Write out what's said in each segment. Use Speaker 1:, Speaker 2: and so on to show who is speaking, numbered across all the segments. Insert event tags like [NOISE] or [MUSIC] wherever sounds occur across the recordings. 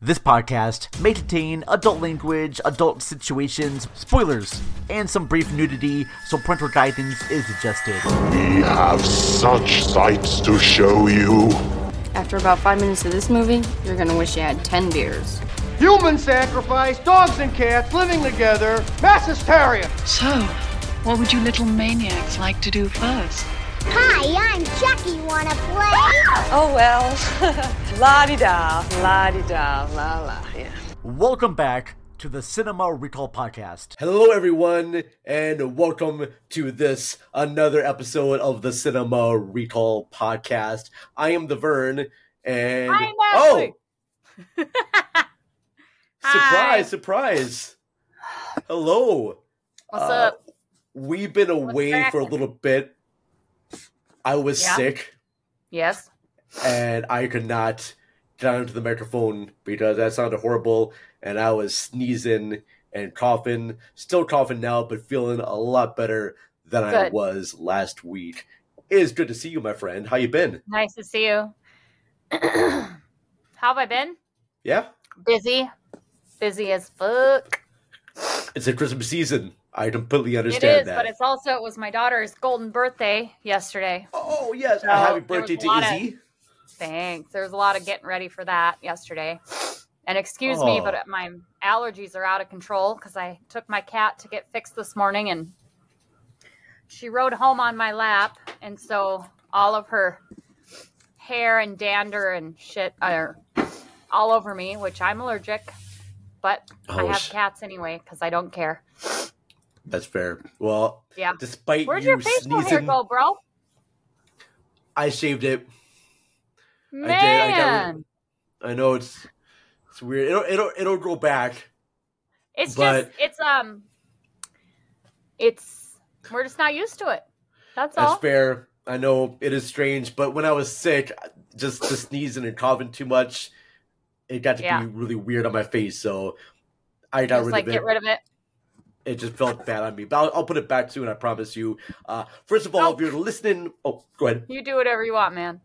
Speaker 1: This podcast may contain adult language, adult situations, spoilers, and some brief nudity, so parental guidance is suggested.
Speaker 2: We have such sights to show you.
Speaker 3: After about five minutes of this movie, you're gonna wish you had ten beers.
Speaker 4: Human sacrifice, dogs and cats living together, mass hysteria.
Speaker 5: So, what would you little maniacs like to do first?
Speaker 6: Hi, I'm Chucky. Wanna play?
Speaker 7: Oh well, [LAUGHS] la di da, la di da, la la. Yeah.
Speaker 1: Welcome back to the Cinema Recall Podcast.
Speaker 8: Hello, everyone, and welcome to this another episode of the Cinema Recall Podcast. I am the Vern, and
Speaker 9: I'm
Speaker 8: oh, [LAUGHS] surprise,
Speaker 9: Hi.
Speaker 8: surprise! Hello.
Speaker 9: What's
Speaker 8: Uh,
Speaker 9: up?
Speaker 8: We've been away for a little bit. I was
Speaker 9: Yeah.
Speaker 8: sick,
Speaker 9: Yes.
Speaker 8: and I could not get onto the microphone because that sounded horrible, and I was sneezing and coughing. Still coughing now, but feeling a lot better than I was last week. It is good to see you, my friend. How you been?
Speaker 9: Nice to see you. [CLEARS THROAT] How have I been?
Speaker 8: Yeah,
Speaker 9: Busy. Busy as fuck.
Speaker 8: it's a Christmas season. I completely
Speaker 9: It
Speaker 8: understand
Speaker 9: is,
Speaker 8: that.
Speaker 9: but it's also it was my daughter's golden birthday yesterday.
Speaker 8: oh, oh, oh yes,
Speaker 9: So,
Speaker 8: happy birthday to
Speaker 9: lot of-
Speaker 8: Izzy.
Speaker 9: Thanks. There was a lot of getting ready for that yesterday. And excuse me,
Speaker 8: Oh.
Speaker 9: but my allergies are out of control because I took my cat to get fixed this morning and she rode home on my lap. And so all of her hair and dander and shit are all over me, which I'm allergic. But I
Speaker 8: Oh,
Speaker 9: have
Speaker 8: sh-
Speaker 9: cats anyway because I don't care.
Speaker 8: That's fair. Well,
Speaker 9: Yeah.
Speaker 8: despite
Speaker 9: Where'd
Speaker 8: you
Speaker 9: your facial hair go, bro?
Speaker 8: I shaved it.
Speaker 9: Man.
Speaker 8: I got I know it's it's weird. It'll it'll it'll grow back.
Speaker 9: It's
Speaker 8: But-
Speaker 9: just it's um it's we're just not used to it. That's
Speaker 8: That's
Speaker 9: all.
Speaker 8: fair. I know it is strange, but when I was sick, just the sneezing and coughing too much, it got to
Speaker 9: Yeah.
Speaker 8: be really weird on my face. So I got
Speaker 9: Just
Speaker 8: rid
Speaker 9: like
Speaker 8: of it.
Speaker 9: get rid of it.
Speaker 8: It just felt bad on me. But I'll, I'll put it back soon. I promise you. Uh, first of all,
Speaker 9: Oh.
Speaker 8: if you're listening, oh, go ahead.
Speaker 9: You do whatever you want, man.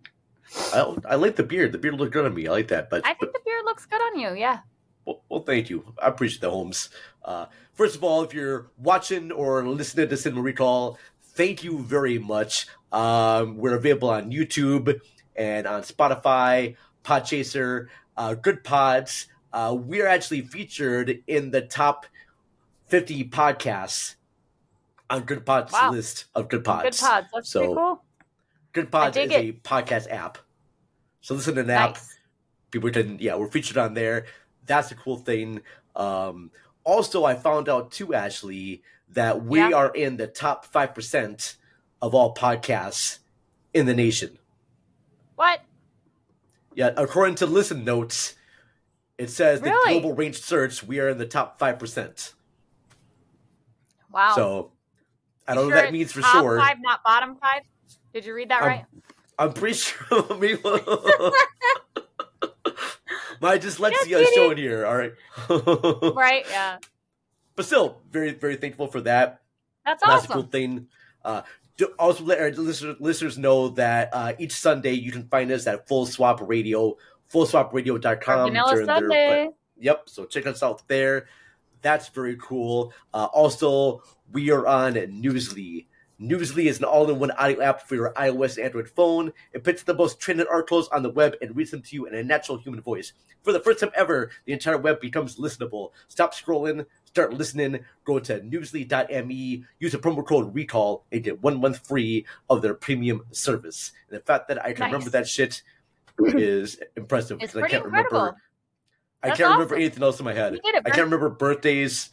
Speaker 8: I, I like the beard. The beard looked good on me. I like that. But
Speaker 9: I think the beard looks good on you. Yeah.
Speaker 8: Well, well, thank you. I appreciate the Holmes. Uh, first of all, if you're watching or listening to Cinema Recall, thank you very much. Um, we're available on YouTube and on Spotify, Podchaser, uh, Goodpods. Uh, we're actually featured in the top 50 podcasts on Goodpods
Speaker 9: Wow.
Speaker 8: list of Goodpods.
Speaker 9: Good pods. That's pretty
Speaker 8: So-
Speaker 9: cool. Goodpods
Speaker 8: is
Speaker 9: it.
Speaker 8: a podcast app. So listen to an app people can yeah we're featured on there that's a cool thing um also i found out too ashley that we
Speaker 9: Yeah.
Speaker 8: are in the top 5% of all podcasts in the nation
Speaker 9: What?
Speaker 8: yeah according to listen notes it says the global range search we are in the top 5%
Speaker 9: Wow.
Speaker 8: so i don't know
Speaker 9: sure
Speaker 8: what that means for
Speaker 9: top
Speaker 8: sure
Speaker 9: Five, not bottom five. Did you read that
Speaker 8: I'm-
Speaker 9: right?
Speaker 8: i'm pretty [LAUGHS] sure maybe my dyslexia is showing here all right [LAUGHS]
Speaker 9: right. Yeah.
Speaker 8: but still very very thankful for that
Speaker 9: That's awesome.
Speaker 8: That's a cool thing. Uh, to also let our listeners, listeners know that uh, each Sunday you can find us at Full Swap Radio, fullswapradio.com.
Speaker 9: Vanilla
Speaker 8: during their-
Speaker 9: Sunday.
Speaker 8: yep, so check us out there. That's very cool. Uh, also, we are on Newsly. Newsly is an all-in-one audio app for your iOS and Android phone. It picks the most trending articles on the web and reads them to you in a natural human voice. For the first time ever, the entire web becomes listenable. Stop scrolling, start listening, go to newsly.me, use the promo code RECALL, and get one month free of their premium service. And the fact that I can
Speaker 9: Nice.
Speaker 8: remember that shit [CLEARS THROAT] is impressive.
Speaker 9: It's
Speaker 8: 'cause I
Speaker 9: pretty
Speaker 8: can't
Speaker 9: incredible.
Speaker 8: remember. I
Speaker 9: That's
Speaker 8: can't remember anything else in my head. I can't remember birthdays,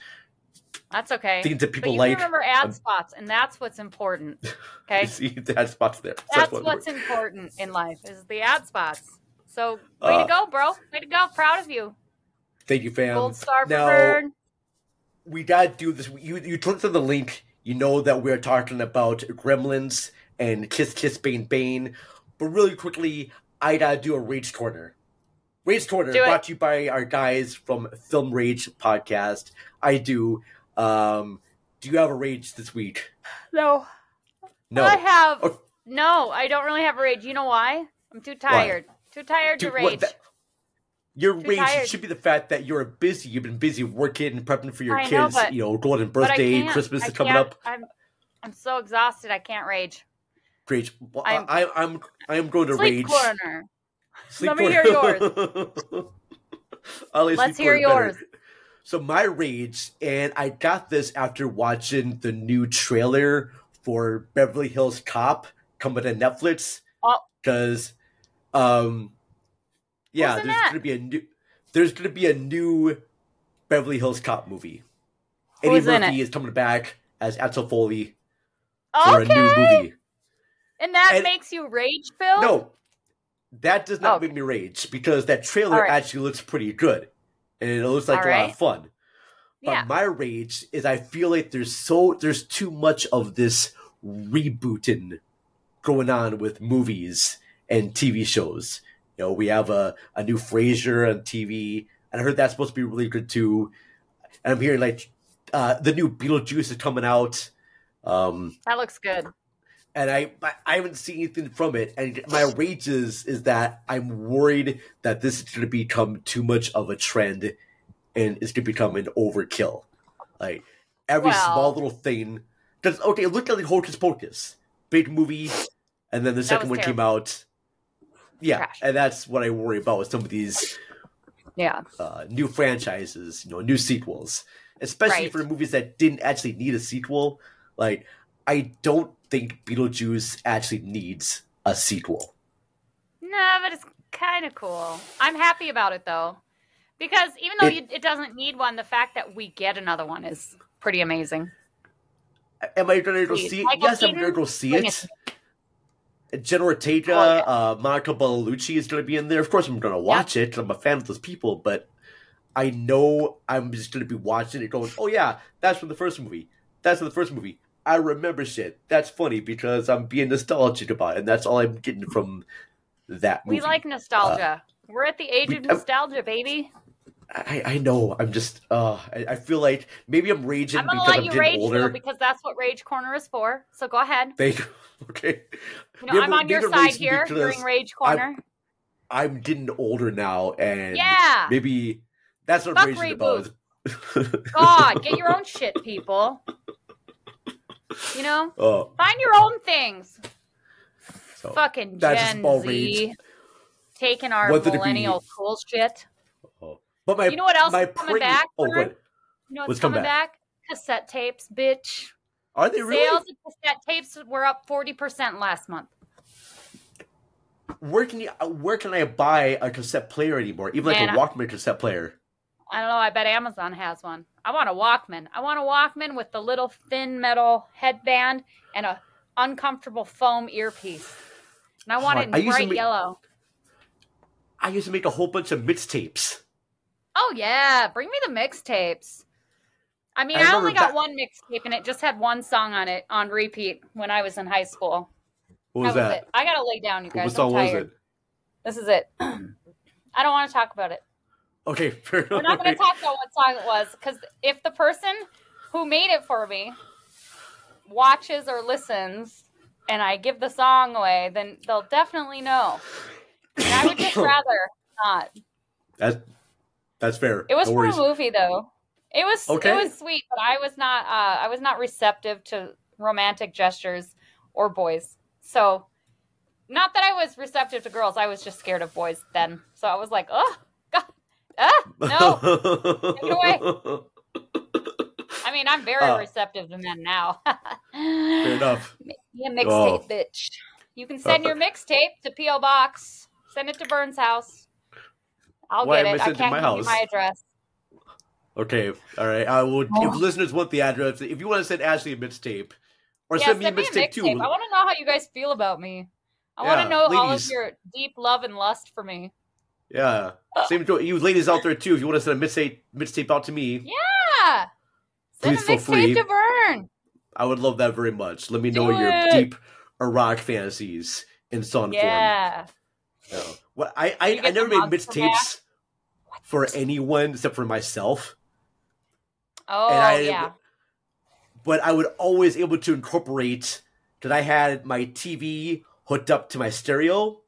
Speaker 9: That's okay.
Speaker 8: things that
Speaker 9: But
Speaker 8: people
Speaker 9: you
Speaker 8: like.
Speaker 9: remember ad
Speaker 8: Um,
Speaker 9: spots, and that's what's important. [LAUGHS] Okay.
Speaker 8: You see, that spots there.
Speaker 9: That's
Speaker 8: what-
Speaker 9: what's important in life is the ad spots. So way
Speaker 8: Uh,
Speaker 9: to go, bro. Way to go. Proud of you.
Speaker 8: Thank you, fam.
Speaker 9: Gold star
Speaker 8: now,
Speaker 9: Vern.
Speaker 8: we gotta do this. You you click on the link. You know that we're talking about Gremlins and Kiss Kiss Bang Bang. But really quickly, I gotta do a Rage Corner. Rage Corner
Speaker 9: Do it.
Speaker 8: brought to you by our guys from Film Rage podcast. I do. Um, do you have a rage this week?
Speaker 9: No.
Speaker 8: No.
Speaker 9: I have.
Speaker 8: Oh.
Speaker 9: No, I don't really have a rage. You know why? I'm too tired. Too tired
Speaker 8: Dude,
Speaker 9: to
Speaker 8: what
Speaker 9: rage.
Speaker 8: the- Your
Speaker 9: Too
Speaker 8: rage
Speaker 9: tired.
Speaker 8: should be the fact that you're busy. You've been busy working and prepping for your
Speaker 9: I know,
Speaker 8: kids.
Speaker 9: but-
Speaker 8: you know, golden birthday, Christmas is coming up.
Speaker 9: I'm, I'm so exhausted. I can't rage.
Speaker 8: Rage. Well,
Speaker 9: I'm-
Speaker 8: I, I'm I am going to
Speaker 9: Sleep
Speaker 8: rage.
Speaker 9: corner.
Speaker 8: Sleep
Speaker 9: Let me hear
Speaker 8: yours. [LAUGHS] Let
Speaker 9: Let's hear
Speaker 8: better.
Speaker 9: yours.
Speaker 8: So my rage, and I got this after watching the new trailer for Beverly Hills Cop coming to Netflix.
Speaker 9: Oh.
Speaker 8: Because, um, yeah, there's
Speaker 9: that?
Speaker 8: gonna be a new, there's gonna be a new Beverly Hills Cop movie.
Speaker 9: Who's
Speaker 8: Eddie Murphy is coming back as Axel Foley for
Speaker 9: Okay.
Speaker 8: a new movie.
Speaker 9: And that
Speaker 8: And-
Speaker 9: makes you rage, Phil?
Speaker 8: No, that does not make me rage because that trailer
Speaker 9: right.
Speaker 8: actually looks pretty good, and it looks like
Speaker 9: All
Speaker 8: a lot of fun. But
Speaker 9: Yeah.
Speaker 8: my rage is I feel like there's so there's too much of this rebooting going on with movies and TV shows. You know, we have a, a new Frasier on TV, and I heard that's supposed to be really good too. And I'm hearing like uh, the new Beetlejuice is coming out. Um,
Speaker 9: That looks good.
Speaker 8: And I I- haven't seen anything from it. And my rage is is that I'm worried that this is going to become too much of a trend, and it's going to become an overkill. Like every
Speaker 9: Well-
Speaker 8: small little thing. Because okay, look at like Hocus Pocus, big movie, and then the second one came out. Yeah,
Speaker 9: Trash.
Speaker 8: and that's what I worry about with some of these
Speaker 9: Yeah.
Speaker 8: uh, new franchises, you know, new sequels, especially
Speaker 9: Right.
Speaker 8: for movies that didn't actually need a sequel. Like, I don't think Beetlejuice actually needs a sequel.
Speaker 9: No, but it's kind of cool. I'm happy about it though, because even though
Speaker 8: It-
Speaker 9: you, it doesn't need one, the fact that we get another one is pretty amazing.
Speaker 8: Am I going to go see it?
Speaker 9: Michael
Speaker 8: Yes, I'm going to go see it.
Speaker 9: it
Speaker 8: Jenna Ortega,
Speaker 9: Oh, yeah.
Speaker 8: uh, Monica Bellucci is going to be in there. Of course, I'm going to watch it 'cause I'm a fan of those people, but I know I'm just going to be watching it going, oh, yeah, that's from the first movie. That's from the first movie. I remember shit. That's funny because I'm being nostalgic about it, and that's all I'm getting from that movie.
Speaker 9: We like nostalgia. We're at the age
Speaker 8: we-
Speaker 9: of nostalgia, baby.
Speaker 8: I, I know. I'm just. Uh, I, I feel like maybe I'm raging
Speaker 9: I'm
Speaker 8: because
Speaker 9: let
Speaker 8: I'm
Speaker 9: you
Speaker 8: getting
Speaker 9: rage
Speaker 8: older.
Speaker 9: though, because that's what Rage Corner is for. So go ahead.
Speaker 8: Thank you. [LAUGHS] Okay.
Speaker 9: You know,
Speaker 8: Maybe-
Speaker 9: I'm on your side here during Rage
Speaker 8: I'm-
Speaker 9: Corner.
Speaker 8: I'm getting older now, and
Speaker 9: Yeah.
Speaker 8: maybe that's what
Speaker 9: Fuck
Speaker 8: I'm raging about. [LAUGHS]
Speaker 9: God, get your own shit, people. You know,
Speaker 8: Oh,
Speaker 9: find your own things.
Speaker 8: so
Speaker 9: Fucking Gen Z
Speaker 8: rage.
Speaker 9: taking our
Speaker 8: be-
Speaker 9: millennial cool shit.
Speaker 8: But my
Speaker 9: You know what else
Speaker 8: my
Speaker 9: is coming
Speaker 8: pre-
Speaker 9: back,
Speaker 8: Oh.
Speaker 9: You know what's,
Speaker 8: coming
Speaker 9: coming back? Cassette tapes, bitch.
Speaker 8: Are they really?
Speaker 9: Sales of cassette tapes were up forty percent last month.
Speaker 8: Where can you? uh, Where can I buy a cassette player anymore? Even like
Speaker 9: Man,
Speaker 8: a
Speaker 9: I-
Speaker 8: Walkman cassette player.
Speaker 9: I don't know. I bet Amazon has one. I want a Walkman. I want a Walkman with the little thin metal headband and a uncomfortable foam earpiece. And I want
Speaker 8: Oh,
Speaker 9: it in
Speaker 8: I
Speaker 9: bright
Speaker 8: make-
Speaker 9: yellow.
Speaker 8: I used to make a whole bunch of mixtapes.
Speaker 9: Oh yeah, bring me the mixtapes. I mean,
Speaker 8: I
Speaker 9: I, only got
Speaker 8: back-
Speaker 9: one mixtape and it just had one song on it on repeat when I was in high school.
Speaker 8: What was
Speaker 9: that
Speaker 8: that?
Speaker 9: was. I gotta lay down, you guys.
Speaker 8: What song was it?
Speaker 9: This is it. [CLEARS THROAT] I don't want to talk about it.
Speaker 8: Okay, [LAUGHS] fair
Speaker 9: We're not going to talk about what song it was because if the person who made it for me watches or listens and I give the song away, then they'll definitely know. And I would just [COUGHS] rather not.
Speaker 8: That's that's fair.
Speaker 9: It was
Speaker 8: no
Speaker 9: for
Speaker 8: worries.
Speaker 9: a movie though. It was
Speaker 8: Okay.
Speaker 9: it was sweet, but I was not uh, I was not receptive to romantic gestures or boys. So not that I was receptive to girls, I was just scared of boys then. So I was like, oh ah, no. It away. [LAUGHS] I mean, I'm very
Speaker 8: Uh,
Speaker 9: receptive to men now. [LAUGHS]
Speaker 8: Fair enough.
Speaker 9: Yeah, mixtape,
Speaker 8: Oh.
Speaker 9: bitch. You can send your [LAUGHS] mixtape to PO Box. Send it to Vern's house. I'll
Speaker 8: Why
Speaker 9: get
Speaker 8: am I
Speaker 9: it. I can't
Speaker 8: my
Speaker 9: give you my address.
Speaker 8: Okay, all right. I will.
Speaker 9: Oh.
Speaker 8: If listeners want the address, if you want to send Ashley a mixtape, or
Speaker 9: yeah,
Speaker 8: send me a
Speaker 9: send me a
Speaker 8: mixtape too.
Speaker 9: I want to know how you guys feel about me. I want to know all of your deep love and lust for me.
Speaker 8: Yeah, same to you ladies out there too. If you want to send a mixtape mixtape out to me,
Speaker 9: Yeah. Send
Speaker 8: Please
Speaker 9: a
Speaker 8: feel free.
Speaker 9: to Vern.
Speaker 8: I would love that very much. Let me know
Speaker 9: Do
Speaker 8: your deep Iraq fantasies in song
Speaker 9: Yeah.
Speaker 8: form. No. Well, I I, I never made mixtapes for anyone except for myself.
Speaker 9: Oh,
Speaker 8: And I-
Speaker 9: yeah.
Speaker 8: but I would always able to incorporate because I had my TV hooked up to my stereo,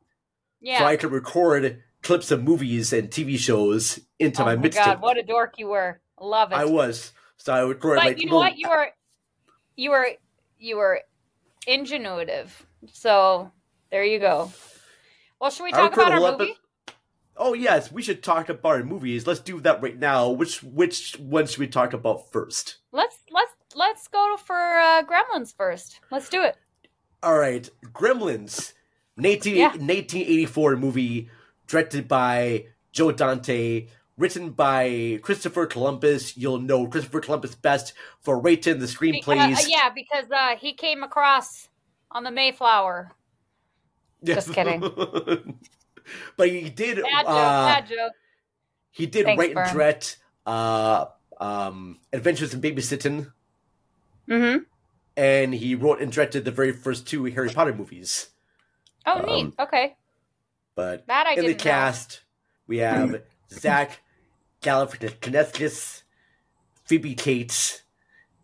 Speaker 9: Yeah.
Speaker 8: so I could record clips of movies and TV shows into
Speaker 9: oh
Speaker 8: my
Speaker 9: my
Speaker 8: mixtape.
Speaker 9: god, what a dork you were. Love it.
Speaker 8: I was. So I would record
Speaker 9: but
Speaker 8: like
Speaker 9: you know what? You were you were you were ingenuitive. So there you go. Well, should we talk about our movie?
Speaker 8: Oh yes, we should talk about our movies. Let's do that right now. Which which one should we talk about first?
Speaker 9: Let's let's let's go for uh, Gremlins first. Let's do it.
Speaker 8: All right, Gremlins, 19,
Speaker 9: Yeah.
Speaker 8: 1984 movie, directed by Joe Dante, written by Christopher Columbus. You'll know Christopher Columbus best for writing the
Speaker 9: Because,
Speaker 8: screenplays.
Speaker 9: uh, yeah, because uh, he came across on the Mayflower. Just [LAUGHS] kidding.
Speaker 8: but he did.
Speaker 9: Bad joke.
Speaker 8: uh,
Speaker 9: bad joke.
Speaker 8: He did
Speaker 9: Thanks,
Speaker 8: write and
Speaker 9: Vern.
Speaker 8: direct uh, um, Adventures in Babysitting,
Speaker 9: Mm-hmm.
Speaker 8: and he wrote and directed the very first two Harry Potter movies.
Speaker 9: Oh, neat.
Speaker 8: Um,
Speaker 9: Okay.
Speaker 8: But
Speaker 9: That I
Speaker 8: in the
Speaker 9: didn't know.
Speaker 8: cast, we have [CLEARS THROAT] Zach Galifianakis, Phoebe Cates,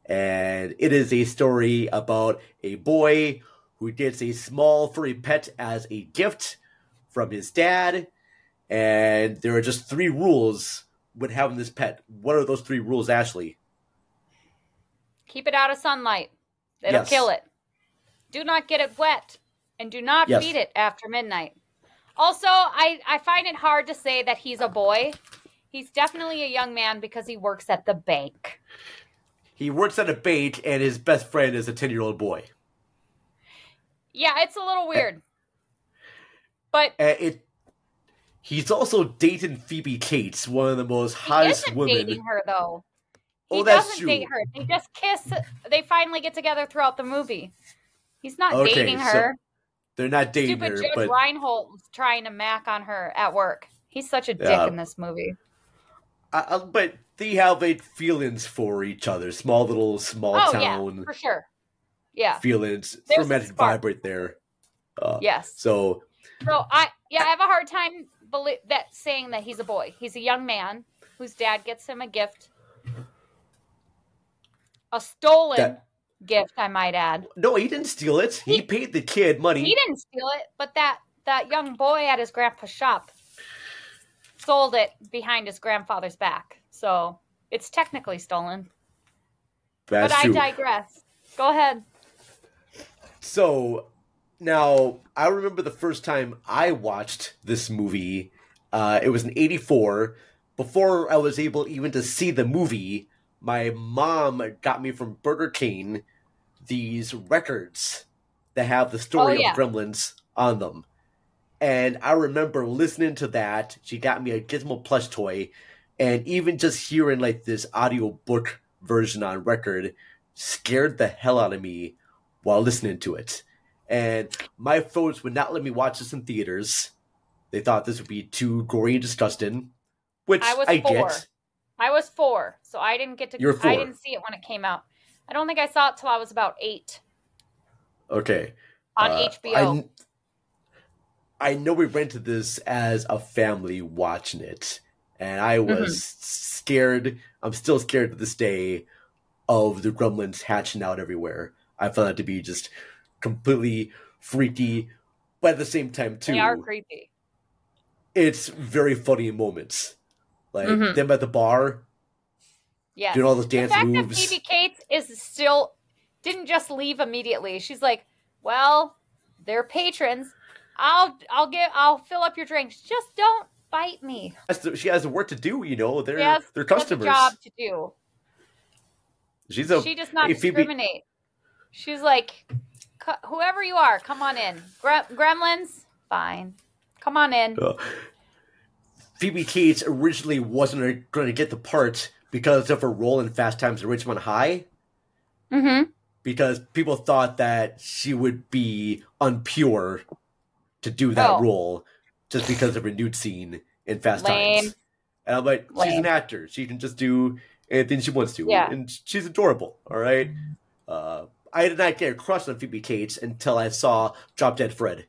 Speaker 8: and it is a story about a boy who gets a small furry pet as a gift from his dad, and there are just three rules when having this pet. What are those three rules, Ashley?
Speaker 9: Keep it out of sunlight. It'll
Speaker 8: Yes.
Speaker 9: kill it. Do not get it wet, and do not
Speaker 8: Yes.
Speaker 9: feed it after midnight. Also, I I find it hard to say that he's a boy. He's definitely a young man because he works at the bank.
Speaker 8: He works at a bank, and his best friend is a ten-year-old boy.
Speaker 9: Yeah, it's a little weird. But
Speaker 8: And it. He's also dating Phoebe Cates, one of the most highest women.
Speaker 9: he
Speaker 8: hottest
Speaker 9: isn't
Speaker 8: women.
Speaker 9: dating her though. Oh, he
Speaker 8: Oh, that's
Speaker 9: doesn't
Speaker 8: true.
Speaker 9: date her. They just kiss. They finally get together throughout the movie. He's not
Speaker 8: Okay,
Speaker 9: dating
Speaker 8: so
Speaker 9: her.
Speaker 8: They're not dating
Speaker 9: Stupid
Speaker 8: her,
Speaker 9: Judge
Speaker 8: but
Speaker 9: Reinhold trying to mac on her at work. He's such a dick
Speaker 8: Yeah.
Speaker 9: in this movie.
Speaker 8: I- but they have like feelings for each other. Small little small
Speaker 9: oh
Speaker 8: town
Speaker 9: yeah, for sure. Yeah.
Speaker 8: feelings.
Speaker 9: There's spark.
Speaker 8: vibe right there. Uh,
Speaker 9: Yes.
Speaker 8: So
Speaker 9: So I yeah, I have a hard time believe that saying that he's a boy. He's a young man whose dad gets him a gift. A stolen
Speaker 8: That-
Speaker 9: gift, I might add.
Speaker 8: no, he didn't steal it. He,
Speaker 9: He-
Speaker 8: paid the kid money.
Speaker 9: He didn't steal it, but that that young boy at his grandpa's shop sold it behind his grandfather's back. So it's technically stolen.
Speaker 8: That's
Speaker 9: but
Speaker 8: true.
Speaker 9: I digress. Go ahead.
Speaker 8: So now I remember the first time I watched this movie. Uh, it was in '84. Before I was able even to see the movie, my mom got me from Burger King these records that have the story
Speaker 9: Oh, yeah.
Speaker 8: of Gremlins on them. And I remember listening to that. She got me a Gizmo plush toy, and even just hearing like this audio book version on record scared the hell out of me while listening to it. And my folks would not let me watch this in theaters. They thought this would be too gory and disgusting, which
Speaker 9: I
Speaker 8: I get.
Speaker 9: I was four, so I didn't get to.
Speaker 8: You were four.
Speaker 9: I didn't see it when it came out. I don't think I saw it till I was about eight
Speaker 8: Okay.
Speaker 9: on
Speaker 8: Uh,
Speaker 9: HBO.
Speaker 8: I, I know we rented this as a family watching it, and I was
Speaker 9: Mm-hmm.
Speaker 8: scared. I'm still scared to this day of the gremlins hatching out everywhere. I found that to be just completely freaky, but at the same time, too,
Speaker 9: they are creepy.
Speaker 8: it's very funny moments. Like
Speaker 9: Mhm.
Speaker 8: them at the bar
Speaker 9: Yes.
Speaker 8: doing all those
Speaker 9: the
Speaker 8: dance
Speaker 9: fact
Speaker 8: moves.
Speaker 9: that Phoebe Cates is still didn't just leave immediately. She's like, "Well, they're patrons. I'll I'll get I'll fill up your drinks. Just don't bite me."
Speaker 8: She has work to do, you know. They're
Speaker 9: Yes,
Speaker 8: they're customers.
Speaker 9: job to do.
Speaker 8: She's a
Speaker 9: she does not
Speaker 8: hey, Phoebe-
Speaker 9: discriminate. She's like, whoever you are, come on in. Gre- gremlins, fine. Come on in.
Speaker 8: Uh, Phoebe Cates originally wasn't going to get the part because of her role in Fast Times at Ridgemont High,
Speaker 9: Mm-hmm.
Speaker 8: because people thought that she would be unpure to do that
Speaker 9: Oh.
Speaker 8: role just because of her nude scene in Fast
Speaker 9: Lame.
Speaker 8: Times. And I'm like, she's
Speaker 9: Lame.
Speaker 8: an actor. She can just do anything she wants to.
Speaker 9: Yeah.
Speaker 8: And she's adorable, all right? Uh, I did not get a crush on Phoebe Cates until I saw Drop Dead Fred.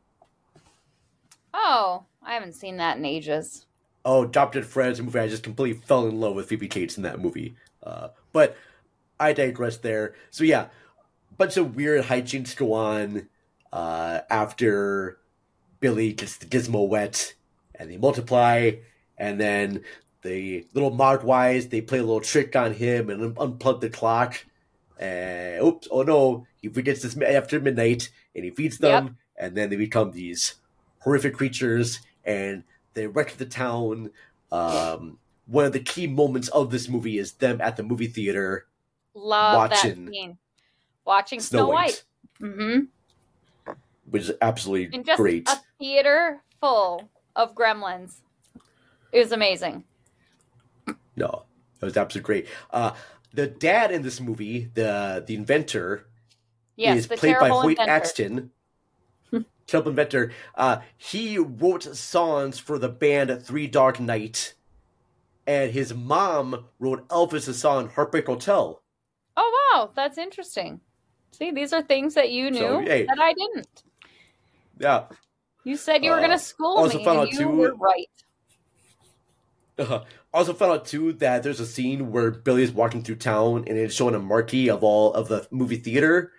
Speaker 9: Oh, I haven't seen that in ages.
Speaker 8: Oh, Drop Dead a movie I just completely fell in love with Phoebe Cates in that movie. Uh, but I digress there. So yeah, bunch of weird hijinks go on uh, after Billy gets the gizmo wet, and they multiply, and then the little Mogwais they play a little trick on him and un- unplug the clock. And oops, oh no, he forgets this after midnight, and he feeds them, and then they become these horrific creatures, and they wreck the town. Um, one of the key moments of this movie is them at the movie theater
Speaker 9: Love
Speaker 8: Watching
Speaker 9: that scene. Watching
Speaker 8: Snow,
Speaker 9: Snow,
Speaker 8: White,
Speaker 9: White. Mm-hmm.
Speaker 8: which is absolutely
Speaker 9: And just
Speaker 8: great.
Speaker 9: a theater full of gremlins. It was amazing.
Speaker 8: No, it was absolutely great. Uh, the dad in this movie, the the inventor,
Speaker 9: Yes,
Speaker 8: is played by Hoyt
Speaker 9: inventor.
Speaker 8: Axton. Terrible inventor. Uh, he wrote songs for the band Three Dog Night, and his mom wrote Elvis' song "Heartbreak Hotel."
Speaker 9: Oh wow, that's interesting. See, these are things that you knew
Speaker 8: So, hey.
Speaker 9: that I didn't.
Speaker 8: Yeah.
Speaker 9: You said you were
Speaker 8: Uh,
Speaker 9: going to school
Speaker 8: also
Speaker 9: me,
Speaker 8: found
Speaker 9: and
Speaker 8: out,
Speaker 9: you
Speaker 8: too-
Speaker 9: were right. [LAUGHS]
Speaker 8: Uh, also found out too that there's a scene where Billy is walking through town and it's showing a marquee of all of the movie theater,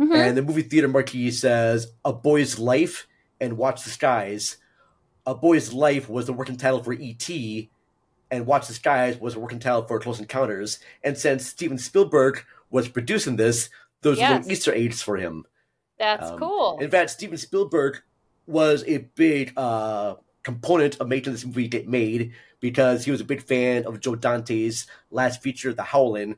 Speaker 9: Mhm.
Speaker 8: and the movie theater marquee says "A Boy's Life" and "Watch the Skies." "A Boy's Life" was the working title for E.T., and "Watch the Skies" was a working title for Close Encounters. And since Steven Spielberg was producing this, those were
Speaker 9: Yes.
Speaker 8: little Easter eggs for him.
Speaker 9: That's
Speaker 8: Um,
Speaker 9: cool.
Speaker 8: In fact, Steven Spielberg was a big uh, component of making this movie get made because he was a big fan of Joe Dante's last feature, The Howling,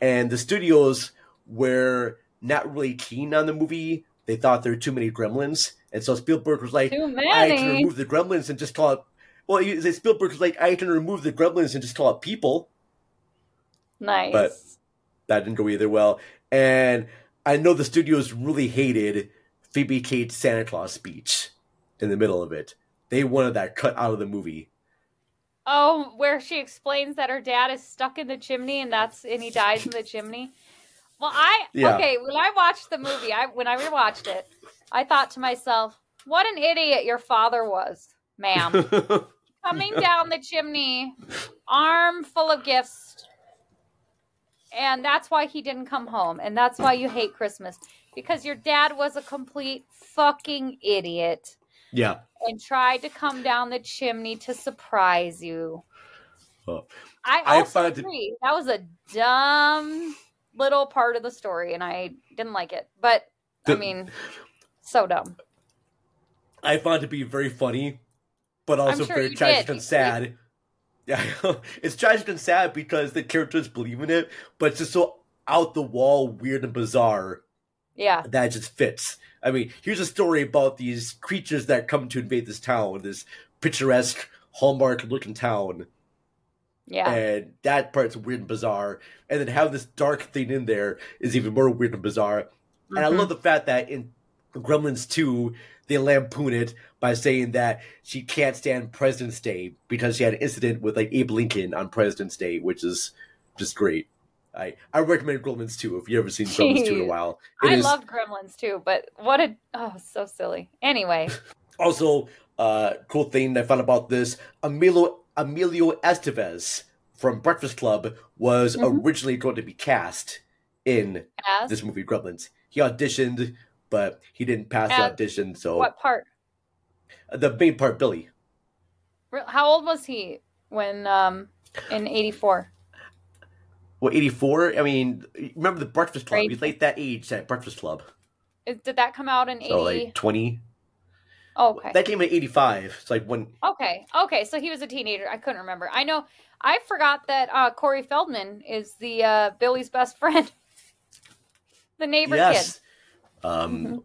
Speaker 8: and the studios were not really keen on the movie. They thought there were too many gremlins, and so Spielberg was like, "I can remove the gremlins and just call it." Well, he, Spielberg was like, "I can remove the gremlins and just call it people."
Speaker 9: Nice.
Speaker 8: but- that didn't go either well. And I know the studios really hated Phoebe Cates' Santa Claus speech in the middle of it. They wanted that cut out of the movie.
Speaker 9: Oh, where she explains that her dad is stuck in the chimney and that's and he dies in the chimney. Well, I
Speaker 8: Yeah.
Speaker 9: okay, when I watched the movie, I when I rewatched it, I thought to myself, what an idiot your father was, ma'am. [LAUGHS] Coming down the chimney, arm full of gifts. And that's why he didn't come home. And that's why you hate Christmas. Because your dad was a complete fucking idiot
Speaker 8: yeah.
Speaker 9: and tried to come down the chimney to surprise you.
Speaker 8: Oh.
Speaker 9: I
Speaker 8: I
Speaker 9: also
Speaker 8: found it-
Speaker 9: agree. That was a dumb little part of the story, and I didn't like it. But I mean, so dumb.
Speaker 8: I found it to be very funny, but also
Speaker 9: sure
Speaker 8: very tragic
Speaker 9: did.
Speaker 8: and sad. Yeah, [LAUGHS] it's tragic and sad because the characters believe in it, but it's just so out the wall, weird and bizarre
Speaker 9: Yeah,
Speaker 8: that just fits. I mean, here's a story about these creatures that come to invade this town, this picturesque, hallmark looking town.
Speaker 9: Yeah,
Speaker 8: And that part's weird and bizarre. And then have this dark thing in there is even more weird and bizarre. And I
Speaker 9: Mhm.
Speaker 8: love the fact that in Gremlins 2, they lampoon it by saying that she can't stand President's Day because she had an incident with like Abe Lincoln on President's Day, which is just great. I, I recommend Gremlins 2 if you've ever seen Gremlins 2 in a [LAUGHS] while. It
Speaker 9: I
Speaker 8: is-
Speaker 9: love Gremlins 2, But what a oh, so silly. Anyway, [LAUGHS]
Speaker 8: Also, uh, cool thing I found about this: Emilio Emilio Estevez from Breakfast Club was
Speaker 9: Mhm.
Speaker 8: originally going to be cast in
Speaker 9: as
Speaker 8: this movie Gremlins. He auditioned, but he didn't pass the audition. So
Speaker 9: what part?
Speaker 8: the main part, Billy,
Speaker 9: How old was he when um in '84?
Speaker 8: well, eighty four. I mean, remember the Breakfast Club? He's late that age at Breakfast Club,
Speaker 9: Did that come out in '80?
Speaker 8: so like twenty.
Speaker 9: Okay.
Speaker 8: That came in eighty five. It's like when
Speaker 9: Okay. Okay. So he was a teenager. I couldn't remember. I know. I forgot that uh, Corey Feldman is the uh, Billy's best [LAUGHS] friend, the neighbor
Speaker 8: yes,
Speaker 9: kid.
Speaker 8: um,
Speaker 9: Mm-hmm.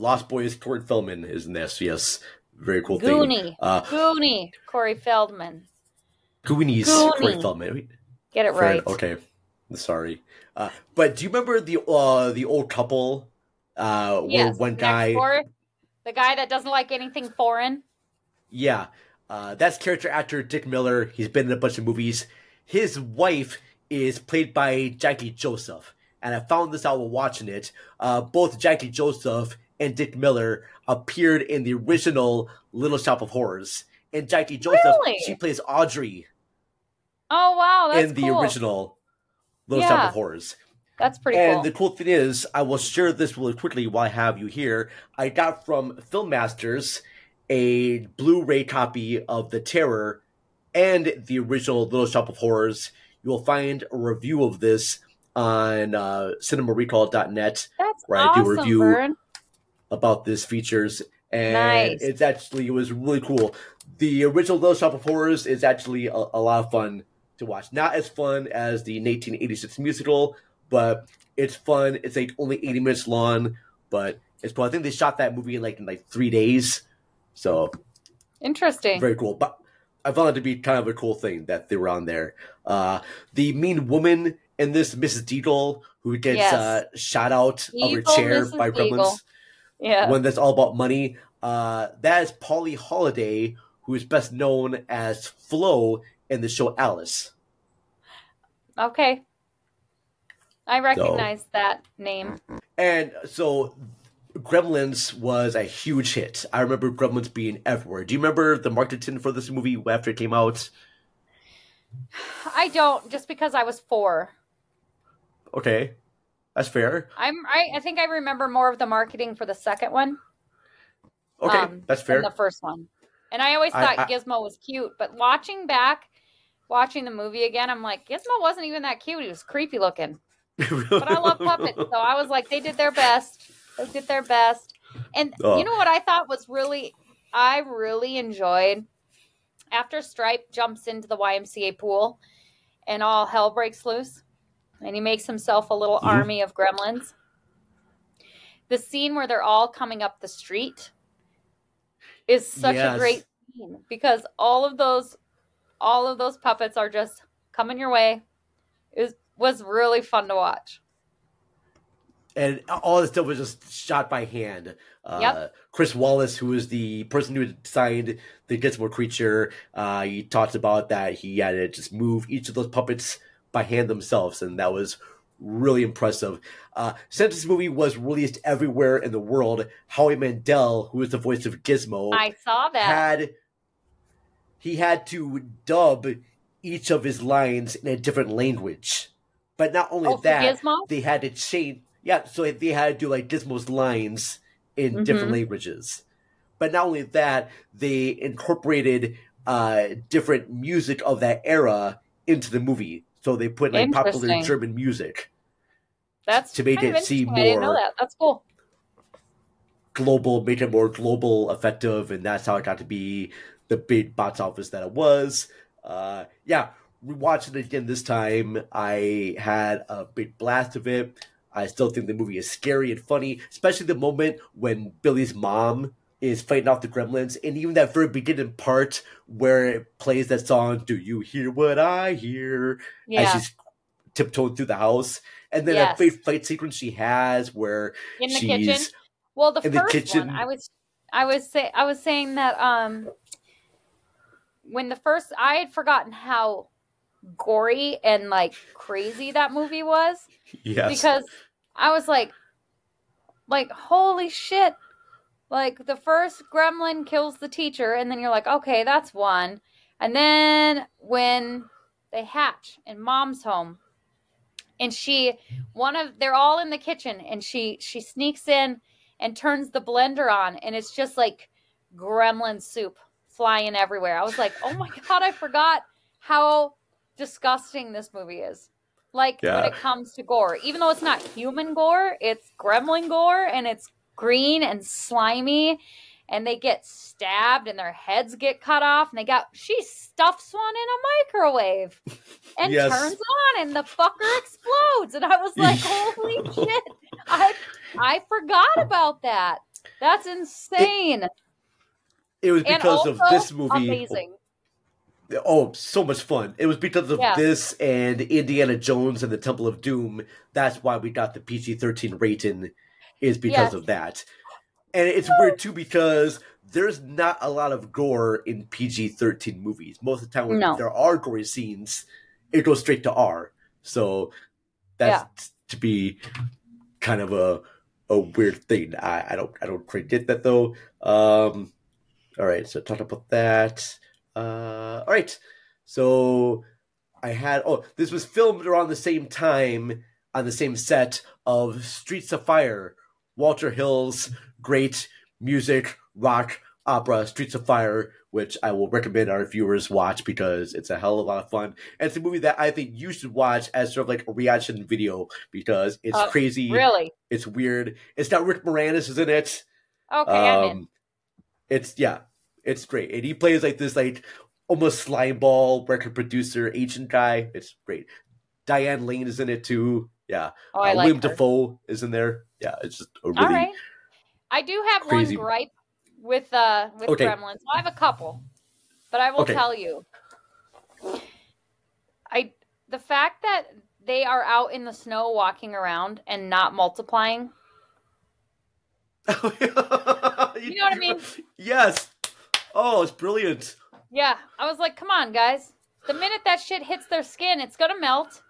Speaker 8: Lost Boys. Corey Feldman is in this. Yes, very cool
Speaker 9: Goonie.
Speaker 8: thing. Uh,
Speaker 9: Goonie. Corey Feldman.
Speaker 8: Goonies.
Speaker 9: Goonie.
Speaker 8: Corey Feldman.
Speaker 9: Get it
Speaker 8: Fair-
Speaker 9: right.
Speaker 8: Okay, sorry. Uh, but do you remember the uh, the old couple? Uh, where
Speaker 9: Yes.
Speaker 8: one guy,
Speaker 9: the guy that doesn't like anything foreign.
Speaker 8: yeah, uh, that's character actor Dick Miller. He's been in a bunch of movies. His wife is played by Jackie Joseph, and I found this out while watching it. Uh, both Jackie Joseph and Dick Miller appeared in the original Little Shop of Horrors, and Jackie Joseph
Speaker 9: Really?
Speaker 8: she plays Audrey
Speaker 9: Oh wow, that's
Speaker 8: in the
Speaker 9: cool.
Speaker 8: original Little Shop of Horrors.
Speaker 9: That's pretty cool.
Speaker 8: and
Speaker 9: cool.
Speaker 8: the cool thing is, I will share this really quickly while I have you here. I got from Film Masters a Blu-ray copy of The Terror and the original Little Shop of Horrors. You will find a review of this on uh, cinemarecall.net
Speaker 9: That's
Speaker 8: where I do a review
Speaker 9: Vern.
Speaker 8: about this features, and
Speaker 9: Nice.
Speaker 8: it's actually it was really cool. The original Little Shop of Horrors is actually a, a lot of fun to watch. Not as fun as the 1986 musical, but it's fun. It's like only 80 minutes long, but it's cool. I think they shot that movie in like in like three days, so
Speaker 9: Interesting.
Speaker 8: very cool. But I found it to be kind of a cool thing that they were on there. Uh, the mean woman in this, Mrs. Deagle, who gets
Speaker 9: Yes.
Speaker 8: uh, shot out of her chair
Speaker 9: Mrs.
Speaker 8: by gremlins
Speaker 9: Yeah.
Speaker 8: one that's all about money. Uh, that is Polly Holliday, who is best known as Flo in the show Alice.
Speaker 9: Okay. I recognize that name.
Speaker 8: And so Gremlins was a huge hit. I remember Gremlins being everywhere. Do you remember the marketing for this movie after it came out? [SIGHS]
Speaker 9: I don't just because I was four.
Speaker 8: Okay, that's fair.
Speaker 9: I'm I, I think I remember more of the marketing for the second one.
Speaker 8: Okay,
Speaker 9: um,
Speaker 8: that's fair.
Speaker 9: the first one. And I always
Speaker 8: I-
Speaker 9: thought
Speaker 8: I-
Speaker 9: Gizmo was cute, but watching back, watching the movie again, I'm like, Gizmo wasn't even that cute. He was creepy looking. [LAUGHS] But I love puppets, so I was like, they did their best. They did their best. And
Speaker 8: Oh.
Speaker 9: you know what I thought was really, I really enjoyed after Stripe jumps into the YMCA pool and all hell breaks loose, and he makes himself a little
Speaker 8: Mhm.
Speaker 9: army of gremlins. The scene where they're all coming up the street is such
Speaker 8: Yes.
Speaker 9: a great scene because all of those, all of those puppets are just coming your way. It was really fun to watch.
Speaker 8: and all this stuff was just shot by hand. Uh,
Speaker 9: Yep.
Speaker 8: Chris Walas, who was the person who designed the Gizmo creature, uh, he talked about that he had to just move each of those puppets by hand themselves, and that was really impressive. Uh, since this movie was released everywhere in the world, Howie Mandel, who is the voice of Gizmo,
Speaker 9: I saw that.
Speaker 8: had he had to dub each of his lines in a different language. But not only
Speaker 9: Oh,
Speaker 8: that, they had to change. Yeah, so they had to do like Gizmo's lines in different
Speaker 9: Mhm.
Speaker 8: languages. But not only that, they incorporated uh, different music of that era into the movie. So they put like popular German music
Speaker 9: That's
Speaker 8: to make it seem
Speaker 9: interesting. I didn't know
Speaker 8: more-
Speaker 9: that. That's cool.
Speaker 8: global, make it more global, effective, and that's how it got to be the big box office that it was. Uh, yeah, rewatching it again this time, I had a big blast of it. I still think the movie is scary and funny, especially the moment when Billy's mom is fighting off the gremlins, and even that very beginning part where it plays that song, "Do you hear what I hear?"
Speaker 9: Yeah.
Speaker 8: as she's tiptoeing through the house, and then
Speaker 9: Yes.
Speaker 8: that big fight sequence she has where
Speaker 9: In the kitchen. Well, the
Speaker 8: in the
Speaker 9: first
Speaker 8: kitchen.
Speaker 9: one, I was, I was say, I was saying that um, when the first, I had forgotten how gory and like crazy that movie was
Speaker 8: yes.
Speaker 9: because I was like, like holy shit! Like the first gremlin kills the teacher, and then you're like, okay, that's one, and then when they hatch in mom's home and she one of they're all in the kitchen and she she sneaks in and turns the blender on and it's just like gremlin soup flying everywhere i was like oh my [LAUGHS] god i forgot how disgusting this movie is. Like when it comes to gore even though it's not human gore it's gremlin gore and it's green and slimy and they get stabbed and their heads get cut off and they got she stuffs one in a microwave [LAUGHS] and
Speaker 8: Yes.
Speaker 9: turns on and the fucker explodes and i was like [LAUGHS] holy shit. I i forgot about that. That's insane.
Speaker 8: It was because
Speaker 9: also
Speaker 8: of this movie.
Speaker 9: amazing
Speaker 8: Oh, so much fun! It was because of
Speaker 9: Yeah.
Speaker 8: this and Indiana Jones and the Temple of Doom. That's why we got the PG thirteen rating. Is because
Speaker 9: Yes.
Speaker 8: of that, and it's weird too because there's not a lot of gore in PG thirteen movies. Most of the time, when
Speaker 9: No.
Speaker 8: there are gory scenes, it goes straight to R. So that's to be kind of a a weird thing. I, I don't I don't quite get that though. Um, all right, so talk about that. Uh, all right, so I had oh this was filmed around the same time on the same set of Streets of Fire, Walter Hill's great music rock opera Streets of Fire, which I will recommend our viewers watch because it's a hell of a lot of fun. And it's a movie that I think you should watch as sort of like a reaction video because it's
Speaker 9: Uh,
Speaker 8: crazy.
Speaker 9: Really?
Speaker 8: It's weird. It's got Rick Moranis is in it.
Speaker 9: Okay, I'm in.
Speaker 8: Um, It's yeah, it's great, and he plays like this like almost slime ball record producer agent guy. It's great. Diane Lane is in it too. Yeah,
Speaker 9: Oh, I
Speaker 8: Uh,
Speaker 9: like
Speaker 8: William
Speaker 9: her.
Speaker 8: Dafoe is in there. Yeah, it's just a really
Speaker 9: All right. I do have
Speaker 8: crazy-
Speaker 9: one gripe with uh with
Speaker 8: Okay.
Speaker 9: Gremlins. I have a couple, but I will
Speaker 8: Okay.
Speaker 9: tell you. I the fact that they are out in the snow walking around and not multiplying. [LAUGHS]
Speaker 8: you
Speaker 9: know what I mean? [LAUGHS]
Speaker 8: Yes. Oh, it's brilliant.
Speaker 9: Yeah, I was like, come on, guys. The minute that shit hits their skin, it's gonna melt.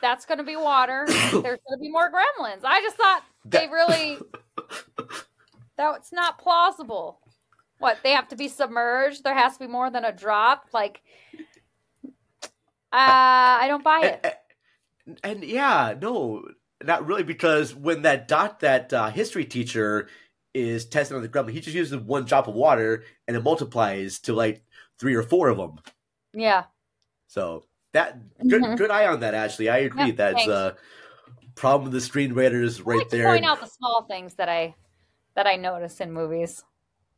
Speaker 9: That's gonna be water. [COUGHS] There's gonna be more gremlins. I just thought they [LAUGHS]
Speaker 8: That-
Speaker 9: really that's not plausible. What, they have to be submerged? There has to be more than a drop? Like uh I don't buy it.
Speaker 8: And, and yeah, no, not really, because when that dot that uh, history teacher is testing on the gremlin, he just uses one drop of water and it multiplies to like three or four of them.
Speaker 9: Yeah.
Speaker 8: So that good
Speaker 9: Mhm.
Speaker 8: good eye on that. Actually, I agree.
Speaker 9: Yeah,
Speaker 8: That's a problem with the screenwriters
Speaker 9: I
Speaker 8: right
Speaker 9: like
Speaker 8: there.
Speaker 9: point out the small things that I that I notice in movies.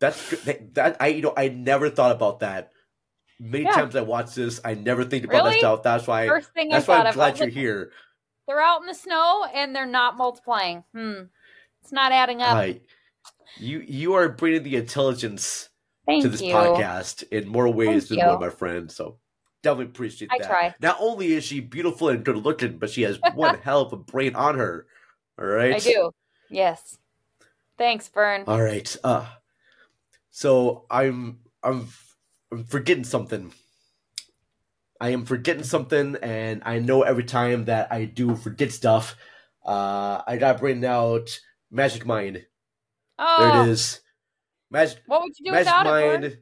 Speaker 8: That's good. That, that I you know I never thought about that. Many
Speaker 9: Yeah.
Speaker 8: times I watch this, I never think about that
Speaker 9: Really?
Speaker 8: stuff. That's why.
Speaker 9: First thing I
Speaker 8: that's why
Speaker 9: thought
Speaker 8: I'm glad you're here.
Speaker 9: They're out in the snow and they're not multiplying. Hmm. It's not adding up.
Speaker 8: You you are bringing the intelligence
Speaker 9: Thank
Speaker 8: to this
Speaker 9: you.
Speaker 8: podcast in more ways
Speaker 9: Thank
Speaker 8: than one, my friend. So definitely appreciate
Speaker 9: I
Speaker 8: that.
Speaker 9: try.
Speaker 8: Not only is she beautiful and good looking, but she has one [LAUGHS] hell of a brain on her. All right.
Speaker 9: I do. Yes. Thanks, Vern.
Speaker 8: All right. Uh so I'm I'm I'm forgetting something. I am forgetting something, and I know every time that I do forget stuff, uh, I got written out Magic Mind.
Speaker 9: Oh,
Speaker 8: There it is. Magic
Speaker 9: What would you do
Speaker 8: Magic
Speaker 9: without it,
Speaker 8: Mind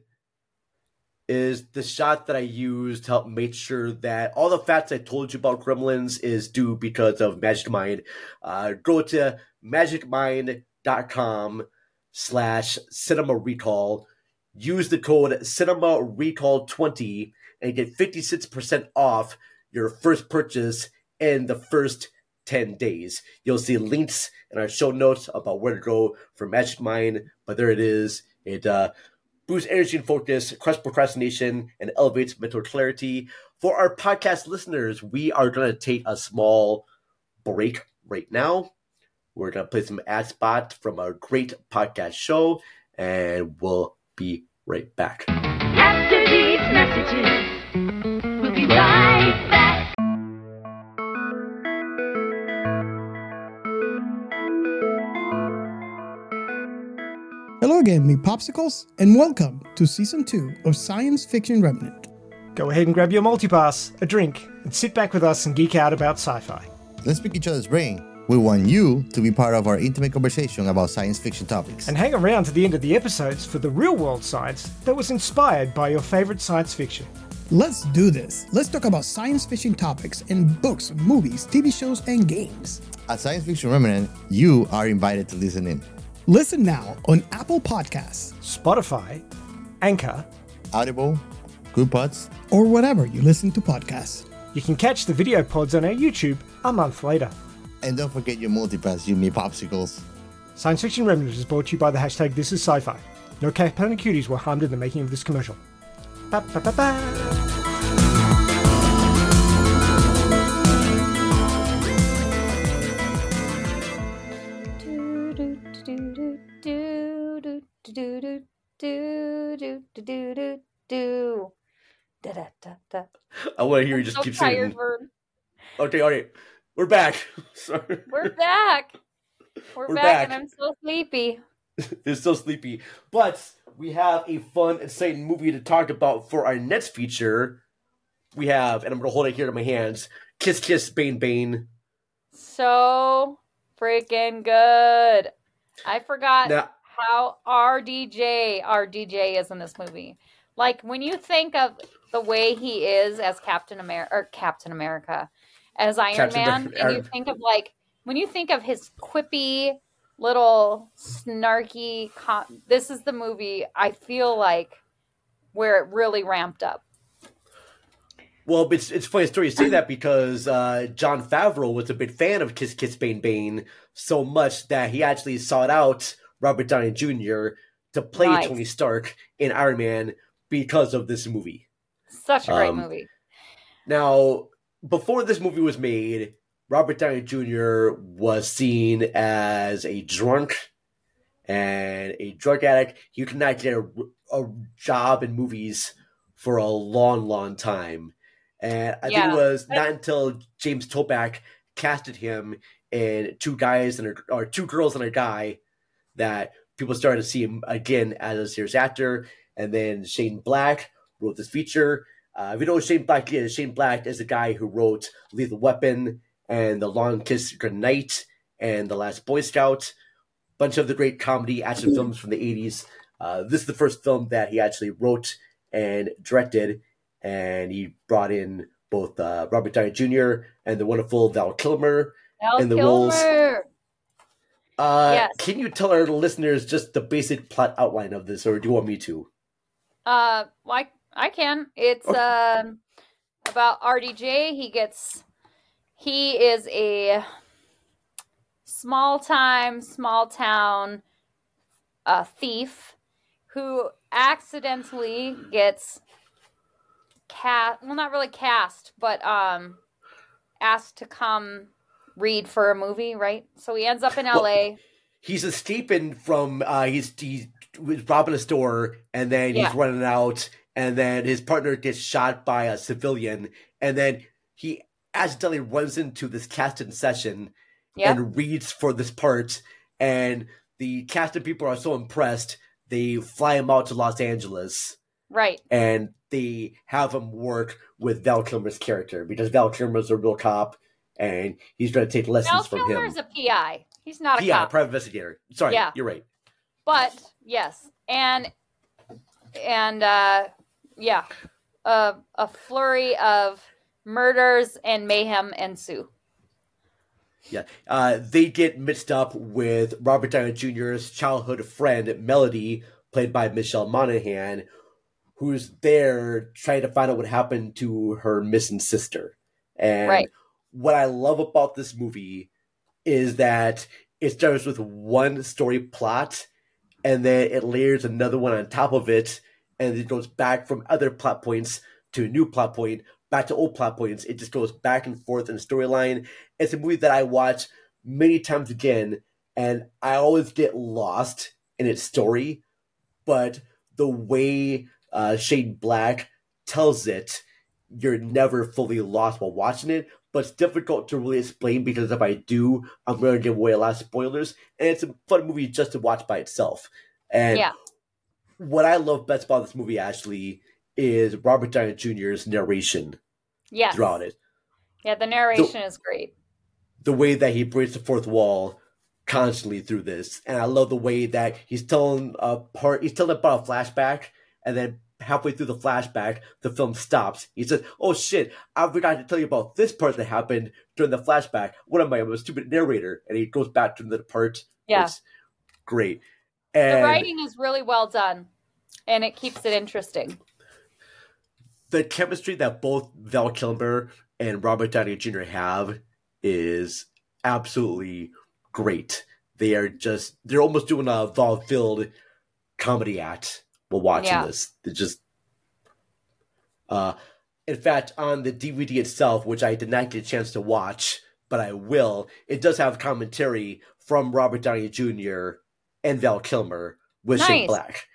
Speaker 8: is the shot that I used to help make sure that all the facts I told you about Gremlins is due because of Magic Mind. Uh, go to magicmind.com slash cinema recall. Use the code cinema recall 20 and get 56% off your first purchase in the first 10 days. You'll see links in our show notes about where to go for Magic Mind, but there it is. It uh, boosts energy and focus, crushes procrastination, and elevates mental clarity. For our podcast listeners, we are going to take a small break right now. We're going to play some ad spot from our great podcast show, and we'll be right back.
Speaker 6: After these messages, we'll be right back.
Speaker 10: Again, me popsicles, and welcome to season two of Science Fiction Remnant.
Speaker 11: Go ahead and grab your multipass, a drink, and sit back with us and geek out about sci fi.
Speaker 12: Let's pick each other's brain. We want you to be part of our intimate conversation about science fiction topics.
Speaker 11: And hang around to the end of the episodes for the real world science that was inspired by your favorite science fiction.
Speaker 10: Let's do this. Let's talk about science fiction topics in books, movies, TV shows, and games.
Speaker 12: At Science Fiction Remnant, you are invited to listen in.
Speaker 10: Listen now on Apple Podcasts,
Speaker 11: Spotify, Anchor,
Speaker 12: Audible, Goodpods,
Speaker 10: or whatever you listen to podcasts.
Speaker 11: You can catch the video pods on our YouTube a month later.
Speaker 12: and don't forget your multipass, you me popsicles.
Speaker 11: Science Fiction Remnant is brought to you by the hashtag This Is Sci-Fi. No Capone cuties were harmed in the making of this commercial. Ba, ba, ba, ba.
Speaker 9: Do, do, do, do, do, do. Da, da, da, da.
Speaker 8: I want to hear you just
Speaker 9: so
Speaker 8: keep
Speaker 9: tired,
Speaker 8: singing.
Speaker 9: Vern.
Speaker 8: Okay, all right. We're back. [LAUGHS] Sorry.
Speaker 9: We're back. We're,
Speaker 8: We're
Speaker 9: back,
Speaker 8: back.
Speaker 9: and I'm so sleepy. [LAUGHS]
Speaker 8: It's so sleepy. But we have a fun, exciting movie to talk about for our next feature. We have, and I'm going to hold it here in my hands Kiss Kiss Bang Bang.
Speaker 9: So freaking good. I forgot
Speaker 8: Now,
Speaker 9: how RDJ RDJ is in this movie. Like when you think of the way he is as Captain America or Captain America as Iron
Speaker 8: Captain
Speaker 9: Man, and you think of like when you think of his quippy little snarky. Com- this is the movie I feel like where it really ramped up.
Speaker 8: Well, it's it's a funny story you say that because uh, Jon Favreau was a big fan of Kiss Kiss Bang Bang so much that he actually sought out Robert Downey Jr. to play
Speaker 9: Nice.
Speaker 8: Tony Stark in Iron Man because of this movie.
Speaker 9: Such a great
Speaker 8: Um,
Speaker 9: movie.
Speaker 8: Now, before this movie was made, Robert Downey Jr. was seen as a drunk and a drug addict. He could not get a, a job in movies for a long, long time. And I think it was not until James Toback casted him in Two Guys and a, or Two Girls and a Guy that people started to see him again as a serious actor. And then Shane Black wrote this feature. Uh, if you know who Shane Black is, Shane Black is the guy who wrote Lethal Weapon and The Long Kiss Goodnight and The Last Boy Scout, bunch of the great comedy action films from the 80s. Uh, this is the first film that he actually wrote and directed, and he brought in both uh, Robert Downey Jr. and the wonderful Val Kilmer
Speaker 9: Val
Speaker 8: in the roles. Uh,
Speaker 9: Yes.
Speaker 8: Can you tell our listeners just the basic plot outline of this, or do you want me to?
Speaker 9: Uh, like I can. It's um about RDJ. He gets he is a small time, small town uh, thief who accidentally gets cast. Well, not really cast, but um asked to come read for a movie. Right. So he ends up in
Speaker 8: Well,
Speaker 9: L.A.
Speaker 8: he's escaping from uh he's he's robbing a store and then
Speaker 9: Yeah.
Speaker 8: he's running out and then his partner gets shot by a civilian and then he accidentally runs into this casting session and reads for this part and the casting people are so impressed they fly him out to Los Angeles
Speaker 9: Right.
Speaker 8: and they have him work with Val Kilmer's character because Val Kilmer's a real cop and he's going to take lessons from him.
Speaker 9: Kilmer's a PI. He's not a
Speaker 8: yeah,
Speaker 9: cop.
Speaker 8: private investigator. Sorry,
Speaker 9: Yeah.
Speaker 8: you're right.
Speaker 9: but yes and and uh yeah a a flurry of murders and mayhem ensue
Speaker 8: Yeah, uh, they get mixed up with Robert Downey Jr.'s childhood friend Melody, played by Michelle Monaghan, who's there trying to find out what happened to her missing sister. And
Speaker 9: Right.
Speaker 8: What I love about this movie is that it starts with one story plot, and then it layers another one on top of it, and it goes back from other plot points to a new plot point, back to old plot points. It just goes back and forth in the storyline. It's a movie that I watch many times again, and I always get lost in its story. But the way uh, Shane Black tells it, you're never fully lost while watching it. But it's difficult to really explain because if I do, I'm going to give away a lot of spoilers. And it's a fun movie just to watch by itself. And
Speaker 9: yeah
Speaker 8: what I love best about this movie, actually, is Robert Downey Jr.'s narration
Speaker 9: yes
Speaker 8: throughout it.
Speaker 9: yeah the narration is great
Speaker 8: The way that he breaks the fourth wall constantly through this, and I love the way that he's telling a part. He's telling about a flashback, and then halfway through the flashback, the film stops. He says, "Oh shit, I forgot to tell you about this part that happened during the flashback. What am I? I'm a stupid narrator." And he goes back to the part.
Speaker 9: Yeah.
Speaker 8: It's great.
Speaker 9: the writing is really well done and it keeps it interesting
Speaker 8: the chemistry that both Val Kilmer and Robert Downey Jr. have is absolutely great. They are just they're almost doing a vaudeville comedy act while watching
Speaker 9: Yeah.
Speaker 8: this. They're just uh in fact on the DVD itself, which I did not get a chance to watch, but I will, it does have commentary from Robert Downey Jr. and Val Kilmer with Shane Black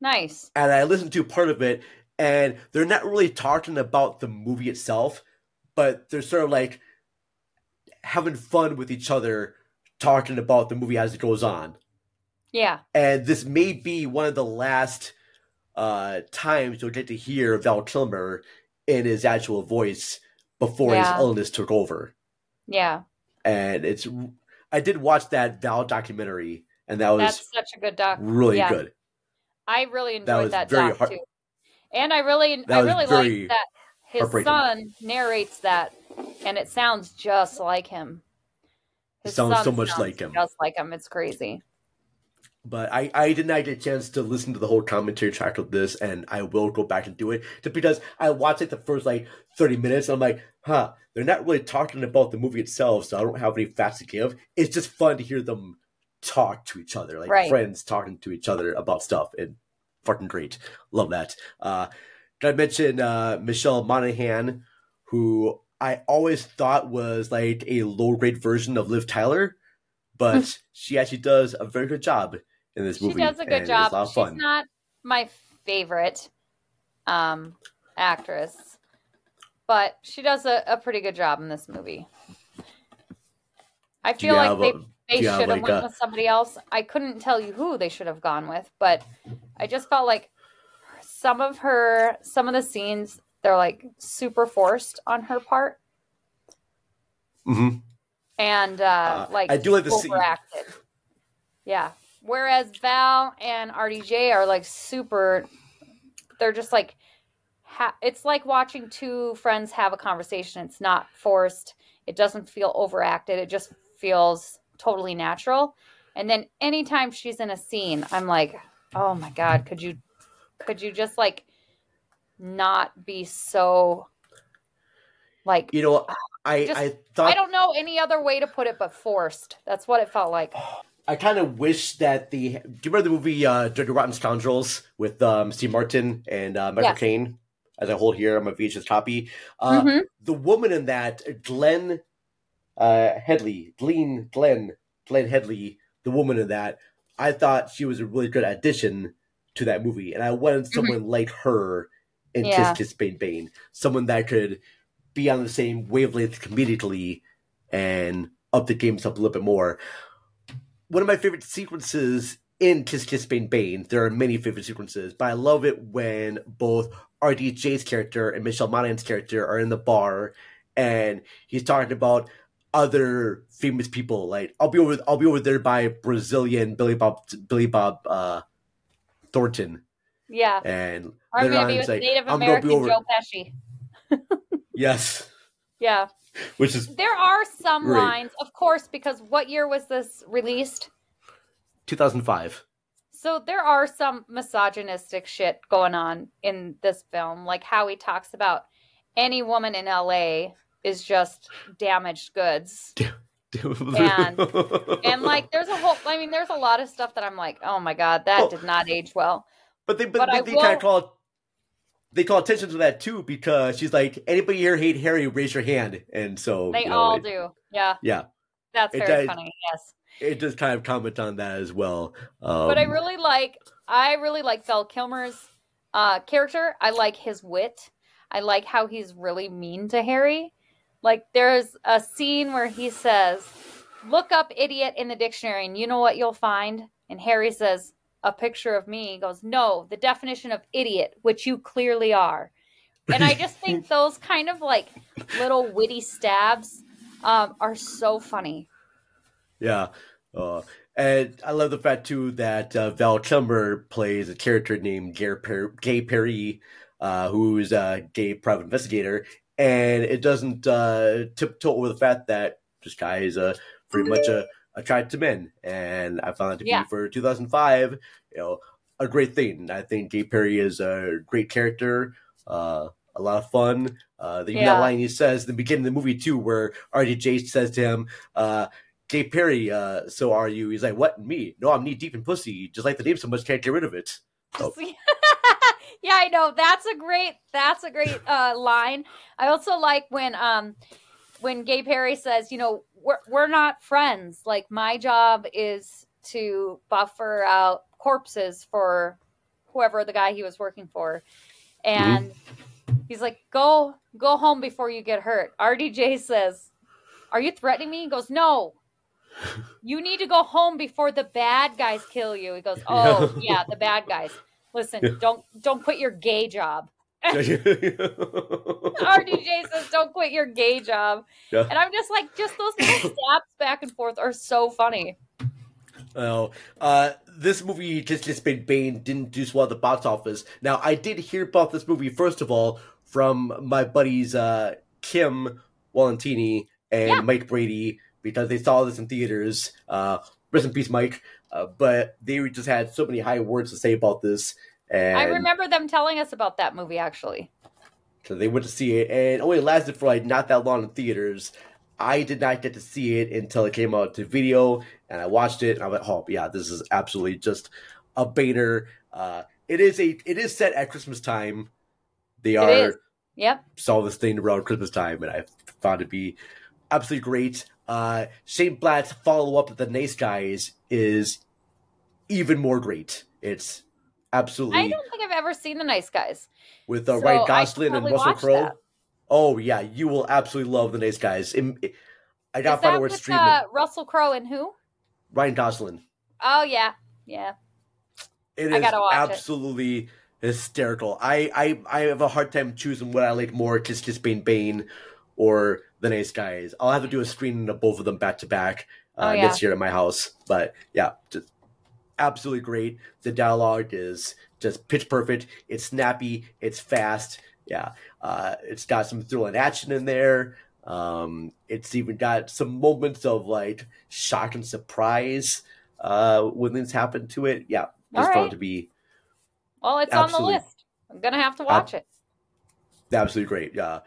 Speaker 9: nice
Speaker 8: and I listened to part of it, and they're not really talking about the movie itself, but they're sort of like having fun with each other, talking about the movie as it goes on.
Speaker 9: Yeah
Speaker 8: And this may be one of the last uh, times you'll get to hear Val Kilmer in his actual voice before
Speaker 9: Yeah.
Speaker 8: his illness took over.
Speaker 9: yeah
Speaker 8: And it's, I did watch that Val documentary, and that was
Speaker 9: that's such a good doc
Speaker 8: really
Speaker 9: yeah.
Speaker 8: good.
Speaker 9: i really
Speaker 8: That
Speaker 9: enjoyed that,
Speaker 8: very
Speaker 9: doc
Speaker 8: heart-
Speaker 9: too and i really
Speaker 8: That
Speaker 9: i really like that his son narrates that and it sounds just like him His
Speaker 8: Sounds so much like him.
Speaker 9: Just like him. It's crazy.
Speaker 8: But I, I did not get a chance to listen to the whole commentary track of this, and I will go back and do it. Just because I watched like the first like thirty minutes, and I'm like, huh, they're not really talking about the movie itself, so I don't have any facts to give. It's just fun to hear them talk to each other, like
Speaker 9: Right.
Speaker 8: friends talking to each other about stuff, and fucking great. Love that. Uh, did I mention uh, Michelle Monaghan, who I always thought was like a low grade version of Liv Tyler, but [LAUGHS] she actually does a very good job in this
Speaker 9: She does a good job.
Speaker 8: a
Speaker 9: She's
Speaker 8: fun.
Speaker 9: not my favorite um, actress, but she does a, a pretty good job in this movie. I feel like they, they
Speaker 8: do you have,
Speaker 9: should have
Speaker 8: like,
Speaker 9: went
Speaker 8: a-
Speaker 9: with somebody else. I couldn't tell you who they should have gone with, but I just felt like some of her, some of the scenes, they're like super forced on her part,
Speaker 8: Mhm.
Speaker 9: and uh,
Speaker 8: Uh,
Speaker 9: like
Speaker 8: I do like the scene-
Speaker 9: Yeah. Whereas Val and RDJ are like super. They're just like. Ha- it's like watching two friends have a conversation. It's not forced. It doesn't feel overacted. It just feels totally natural. And then anytime she's in a scene, I'm like, oh my god, could you, could you just like, not be so. Like
Speaker 8: You know, I
Speaker 9: just-
Speaker 8: I thought
Speaker 9: I don't know any other way to put it but forced. That's what it felt like.
Speaker 8: Oh, I kind of wish that the. Do you remember the movie uh, Dirty Rotten Scoundrels with um, Steve Martin and uh, Michael
Speaker 9: Yes.
Speaker 8: Caine? As I hold here on my VHS copy, uh,
Speaker 9: Mhm.
Speaker 8: the woman in that, Glenn uh, Headly, Glenn, Glenn, Glenn Headly, the woman in that, I thought she was a really good addition to that movie, and I wanted someone like her in
Speaker 9: Mm-hmm. Yeah.
Speaker 8: Kiss Kiss Bang Bang, someone that could be on the same wavelength comedically and up the games up a little bit more one of my favorite sequences in Kiss Kiss Bang Bang. There are many favorite sequences, but I love it when both RDJ's character and Michelle Monaghan's character are in the bar, and he's talking about other famous people. Like I'll be over, I'll be over there by Brazilian Billy Bob, Billy Bob uh, Thornton,
Speaker 9: Yeah.
Speaker 8: and
Speaker 9: I'm
Speaker 8: later
Speaker 9: gonna
Speaker 8: on
Speaker 9: be
Speaker 8: it's
Speaker 9: with
Speaker 8: like,
Speaker 9: Native
Speaker 8: I'm
Speaker 9: American
Speaker 8: over.
Speaker 9: Joe Pesci. [LAUGHS]
Speaker 8: Yes,
Speaker 9: Yeah. [LAUGHS]
Speaker 8: which is
Speaker 9: There are some
Speaker 8: Great.
Speaker 9: lines, of course, because what year was this released?
Speaker 8: 2005.
Speaker 9: So there are some misogynistic shit going on in this film, like how he talks about any woman in LA is just damaged goods. [LAUGHS] and [LAUGHS] and like there's a whole I mean there's a lot of stuff that I'm like, "Oh my god, that
Speaker 8: Oh.
Speaker 9: did not age well."
Speaker 8: But they but,
Speaker 9: But
Speaker 8: they,
Speaker 9: I
Speaker 8: they
Speaker 9: will-
Speaker 8: kind of call they call attention to that too because she's like, anybody here hate Harry? Raise your hand, and so
Speaker 9: They
Speaker 8: you know,
Speaker 9: all
Speaker 8: it-
Speaker 9: do. Yeah.
Speaker 8: Yeah,
Speaker 9: That's
Speaker 8: It
Speaker 9: very funny. Yes.
Speaker 8: it does kind of comment on that as well. Um,
Speaker 9: but I really like I really like Val Kilmer's uh, character. I like his wit. I like how he's really mean to Harry. Like there's a scene where he says, "Look up idiot in the dictionary, and you know what you'll find." And Harry says, "A picture of me." Goes, "No, the definition of idiot, which you clearly are." And I just think [LAUGHS] those kind of like little witty stabs um, are so funny.
Speaker 8: yeah, uh, and I love the fact too that uh, Val Kilmer plays a character named Gay, per- Gay Perry, uh, who's a gay private investigator, and it doesn't uh, tiptoe over the fact that this guy is a very much a attracted to men, and I found that to
Speaker 9: Yeah.
Speaker 8: be for 2005, you know, a great thing. I think Gay Perry is a great character, uh, a lot of fun. Uh, the
Speaker 9: Yeah.
Speaker 8: line he says in the beginning of the movie too, where RDJ says to him, uh, "Gay Perry, uh, so are you?" He's like, "What? Me? No, I'm knee deep in pussy. Just like the name so much, can't get rid of it." So, [LAUGHS]
Speaker 9: yeah, I know. That's a great that's a great uh line. I also like when um when Gay Perry says, you know, we're we're not friends. Like my job is to buffer out corpses for whoever the guy he was working for. And he's like, "Go go home before you get hurt." RDJ says, "Are you threatening me?" He goes, "No." You need to go home before the bad guys kill you. He goes, [LAUGHS] "Oh, yeah, the bad guys." Listen, don't don't quit your gay job. [LAUGHS] RDJ says, "Don't quit your gay job,"
Speaker 8: Yeah.
Speaker 9: and I'm just like, just those little [COUGHS] stabs back and forth are so funny.
Speaker 8: Oh, uh, this movie just just been Bane didn't do so well at the box office. Now, I did hear about this movie first of all from my buddies uh, Kim Walentini and
Speaker 9: Yeah.
Speaker 8: Mike Brady because they saw this in theaters. Uh, rest in peace, Mike. Uh, but they just had so many high words to say about this, and
Speaker 9: I remember them telling us about that movie actually.
Speaker 8: so they went to see it, and it only lasted for like not that long in theaters. I did not get to see it until it came out to video, and I watched it, and I went, "Oh yeah, this is absolutely just a baiter." Uh, it is a it is set at Christmas time. They are.
Speaker 9: Yep.
Speaker 8: saw this thing around Christmas time, and I found it to be absolutely great. Uh, Shane Black's follow up The Nice Guys is even more great. It's absolutely
Speaker 9: I don't think I've ever seen The Nice Guys.
Speaker 8: with uh,
Speaker 9: so
Speaker 8: Ryan Gosling and Russell Crowe. Oh yeah, you will absolutely love The Nice Guys. Im- I
Speaker 9: Is
Speaker 8: gotta find out where it's
Speaker 9: with
Speaker 8: streaming.
Speaker 9: uh, Russell Crowe and who?
Speaker 8: Ryan Gosling.
Speaker 9: Oh yeah, yeah.
Speaker 8: It
Speaker 9: I
Speaker 8: is
Speaker 9: watch it.
Speaker 8: absolutely hysterical. I, I I have a hard time choosing what I like more, Kiss Kiss Bang Bang or The Nice Guys. I'll have to do a screening of both of them back to back
Speaker 9: Oh,
Speaker 8: uh,
Speaker 9: yeah.
Speaker 8: next year at my house. But yeah, just absolutely great. The dialogue is just pitch perfect. It's snappy. It's fast. Yeah, uh, it's got some thrilling action in there. Um, it's even got some moments of like shock and surprise uh, when things happen to it. Yeah, found
Speaker 9: right.
Speaker 8: it to be
Speaker 9: Well, it's on the list. I'm gonna have to watch it.
Speaker 8: absolutely great. Yeah,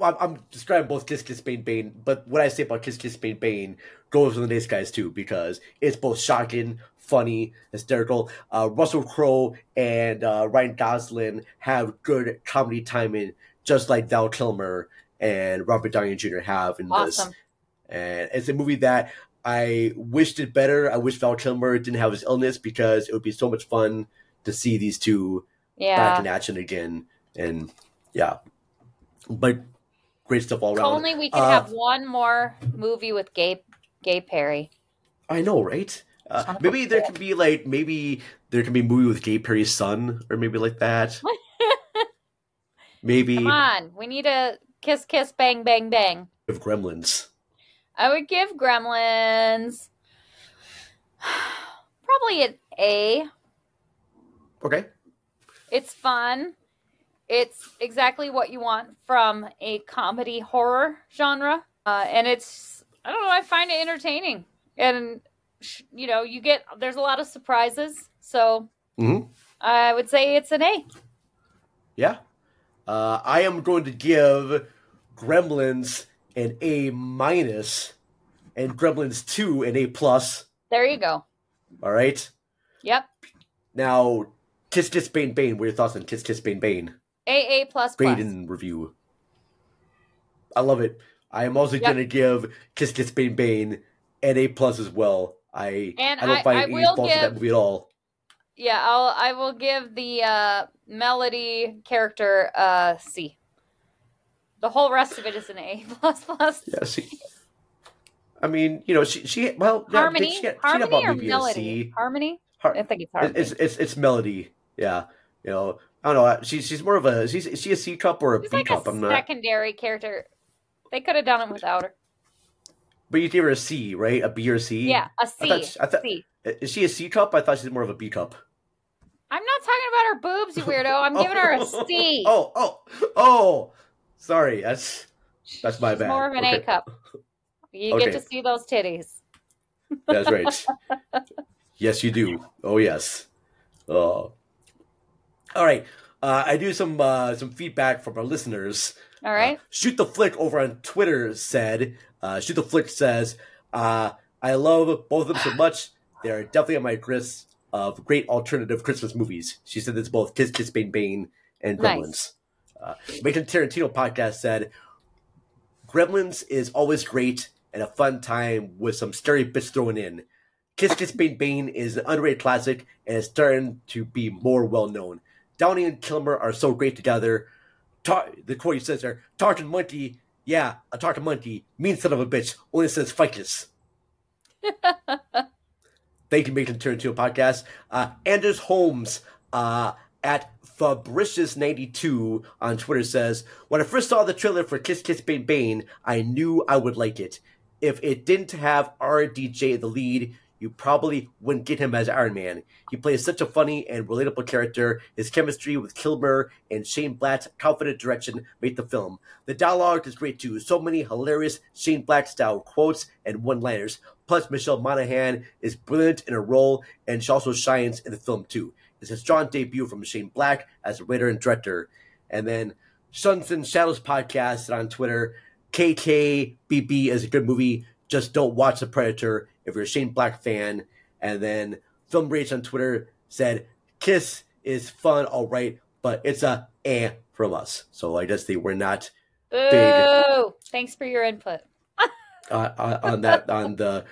Speaker 8: I'm, I'm describing both Kiss Kiss Bang Bang, but what I say about Kiss Kiss Bang Bang goes for the Nice Guys too because it's both shocking, funny, hysterical. Uh, Russell Crowe and uh, Ryan Gosling have good comedy timing, just like Val Kilmer and Robert Downey Jr. have in
Speaker 9: Awesome.
Speaker 8: this. And it's a movie that I wished it better. I wish Val Kilmer didn't have his illness because it would be so much fun to see these two back in action again. And yeah, but great stuff all
Speaker 9: If
Speaker 8: around.
Speaker 9: only we could
Speaker 8: Uh,
Speaker 9: have one more movie with Gay Gay Perry.
Speaker 8: I know, right? Uh,
Speaker 9: Son of a
Speaker 8: maybe there could be like maybe there could be a movie with Gay Perry's son, or maybe like that. [LAUGHS] maybe
Speaker 9: Come on, we need a kiss, kiss, bang, bang, bang.
Speaker 8: of Gremlins.
Speaker 9: I would give Gremlins [SIGHS] probably an A.
Speaker 8: Okay.
Speaker 9: It's fun. It's exactly what you want from a comedy horror genre. Uh, and it's, I don't know, I find it entertaining. And, you know, you get, there's a lot of surprises. So
Speaker 8: hmm
Speaker 9: I would say it's an A.
Speaker 8: Yeah. Uh, I am going to give Gremlins an A minus, and Gremlins two an A plus.
Speaker 9: There you go.
Speaker 8: All right.
Speaker 9: Yep.
Speaker 8: Now, Kiss Kiss Bang Bang. What are your thoughts on Kiss Kiss Bang Bang?
Speaker 9: A A plus plus.
Speaker 8: Baden review. I love it. I am also
Speaker 9: Yep.
Speaker 8: going to give Kiss Kiss Bang Bang an A plus as well. I
Speaker 9: And
Speaker 8: I don't
Speaker 9: I-
Speaker 8: find
Speaker 9: I
Speaker 8: any
Speaker 9: will
Speaker 8: faults in that movie at all.
Speaker 9: Yeah, I'll I will give the uh melody character uh C. The whole rest of it is an A [LAUGHS] plus plus.
Speaker 8: Yeah, see. I mean, you know, she she well yeah,
Speaker 9: Harmony,
Speaker 8: She got, she got
Speaker 9: harmony or melody?
Speaker 8: C.
Speaker 9: Harmony.
Speaker 8: Har-
Speaker 9: I think it's harmony.
Speaker 8: It's it's it's melody. Yeah, you know, I don't know. She's she's more of a she's is she a C cup or a
Speaker 9: She's
Speaker 8: B
Speaker 9: like
Speaker 8: cup?
Speaker 9: a
Speaker 8: I'm not.
Speaker 9: secondary character. They could have done it without her.
Speaker 8: But you gave her a C, right? A B or a C?
Speaker 9: Yeah, a
Speaker 8: I
Speaker 9: C.
Speaker 8: thought she- I thought-
Speaker 9: C.
Speaker 8: Is she a C cup? I thought she's more of a B cup.
Speaker 9: I'm not talking about her boobs, you weirdo. I'm giving her a [LAUGHS] C.
Speaker 8: Oh, oh, oh! Sorry, that's that's my
Speaker 9: She's
Speaker 8: bad.
Speaker 9: more of an
Speaker 8: Okay.
Speaker 9: A cup. You
Speaker 8: Okay.
Speaker 9: get to see those titties.
Speaker 8: That's right. [LAUGHS] yes, you do. Oh, yes. Oh. All right. Uh, I do some uh, some feedback from our listeners.
Speaker 9: All right.
Speaker 8: Shoot the Flick over on Twitter said, uh, Shoot the Flick says, uh, I love both of them so much. They are definitely on my list of great alternative Christmas movies. She said it's both Kiss Kiss Bang Bang and Gremlins.
Speaker 9: Nice.
Speaker 8: Uh, Making Tarantino podcast said, Gremlins is always great and a fun time with some scary bits thrown in. Kiss Kiss Bang Bang is an underrated classic and is starting to be more well known. Downey and Kilmer are so great together. Tar- the quote he says there, Tartan Monkey, yeah, a Tartan Monkey, mean son of a bitch, only says ficus. Thank you, Making a podcast. Uh, Anders Holmes uh, at Fabricious92 on Twitter says, When I first saw the trailer for Kiss Kiss Bang Bang, I knew I would like it. If it didn't have RDJ in the lead, you probably wouldn't get him as Iron Man. He plays such a funny and relatable character. His chemistry with Kilmer and Shane Black's confident direction made the film. The dialogue is great too. So many hilarious Shane Black style quotes and one liners. Plus, Michelle Monaghan is brilliant in her role, and she also shines in the film too. It's a strong debut from Shane Black as a writer and director. And then Suns and Shadows podcast on Twitter. KKBB is a good movie. Just don't watch The Predator if you're a Shane Black fan. And then Film Rage on Twitter said, Kiss is fun, all right, but it's a eh from us. So I just guess they were not big
Speaker 9: Thanks for your input. [LAUGHS]
Speaker 8: uh, on- on that on the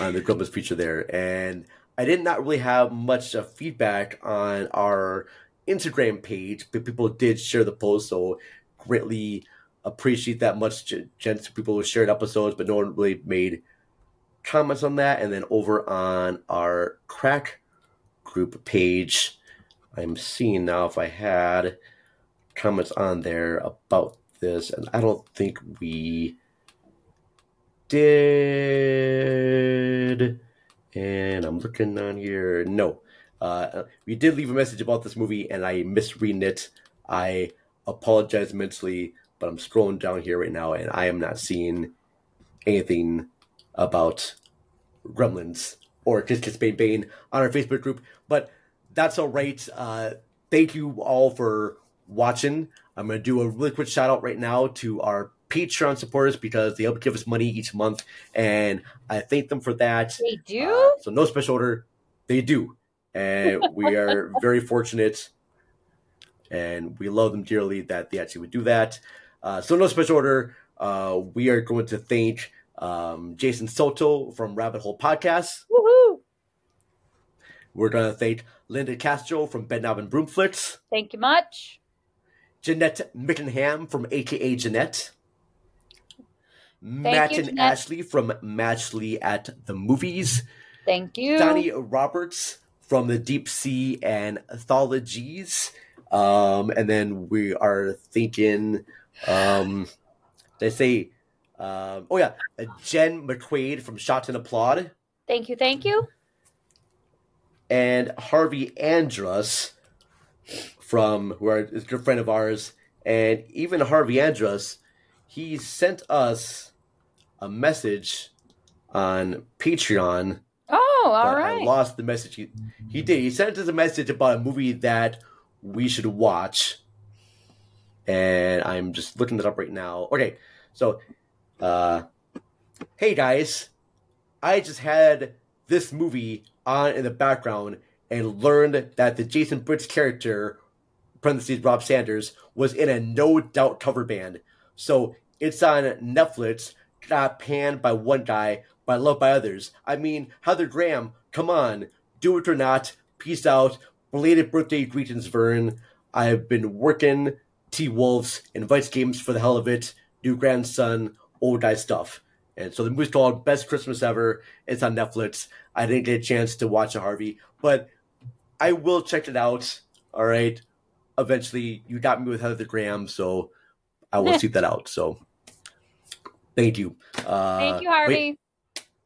Speaker 8: on the Grumbles feature there, and I did not really have much uh, feedback on our Instagram page, but people did share the post, so greatly appreciate that much. Gents, people who shared episodes, but no one really made comments on that. And then over on our crack group page, I'm seeing now if I had comments on there about this, and I don't think we did. And I'm looking on here. No. Uh, we did leave a message about this movie, and I misread it. I apologize mentally, but I'm scrolling down here right now, and I am not seeing anything about Gremlins or Kiss Kiss Bang Bang on our Facebook group. But that's all right. Uh, thank you all for watching. I'm going to do a really quick shout out right now to our Patreon supporters because they help give us money each month, and I thank them for that.
Speaker 9: They do?
Speaker 8: Uh, so no special order, they do, and [LAUGHS] we are very fortunate, and we love them dearly that they actually would do that. Uh, so no special order. Uh, we are going to thank um, Jason Soto from Rabbit Hole Podcast.
Speaker 9: Woohoo!
Speaker 8: We're going to thank Linda Castro from Bedknob and Broomflicks.
Speaker 9: Thank you much.
Speaker 8: Jeanette Mickenham from AKA Jeanette. Matt
Speaker 9: you,
Speaker 8: and
Speaker 9: Jeanette.
Speaker 8: Ashley from Matchley at the Movies.
Speaker 9: Thank you.
Speaker 8: Donnie Roberts from the Deep Sea Anthologies. Um, and then we are thinking, um, they say, um, oh yeah, uh, Jen McQuaid from Shots and Applaud.
Speaker 9: Thank you. Thank you.
Speaker 8: and Harvey Andrus from who are, a good friend of ours, and even Harvey Andrus, he sent us a message on Patreon.
Speaker 9: Oh, all right.
Speaker 8: I lost the message. He, he did. He sent us a message about a movie that we should watch, and I'm just looking it up right now. Okay, so, uh, hey guys, I just had this movie on in the background and learned that the Jason Biggs character, parentheses Rob Sanders, was in a No Doubt cover band. So it's on Netflix, got panned by one guy, but loved by others. I mean, Heather Graham, come on, do it or not. Peace out. Belated birthday greetings, Vern. I've been working T Wolves, invites games for the hell of it, new grandson, old guy stuff. And so the movie's called Best Christmas Ever. It's on Netflix. I didn't get a chance to watch it, Harvey, but I will check it out. All right. Eventually, you got me with Heather Graham, so I will [LAUGHS] see that out. So thank you. Uh,
Speaker 9: Thank you, Harvey.
Speaker 8: wait.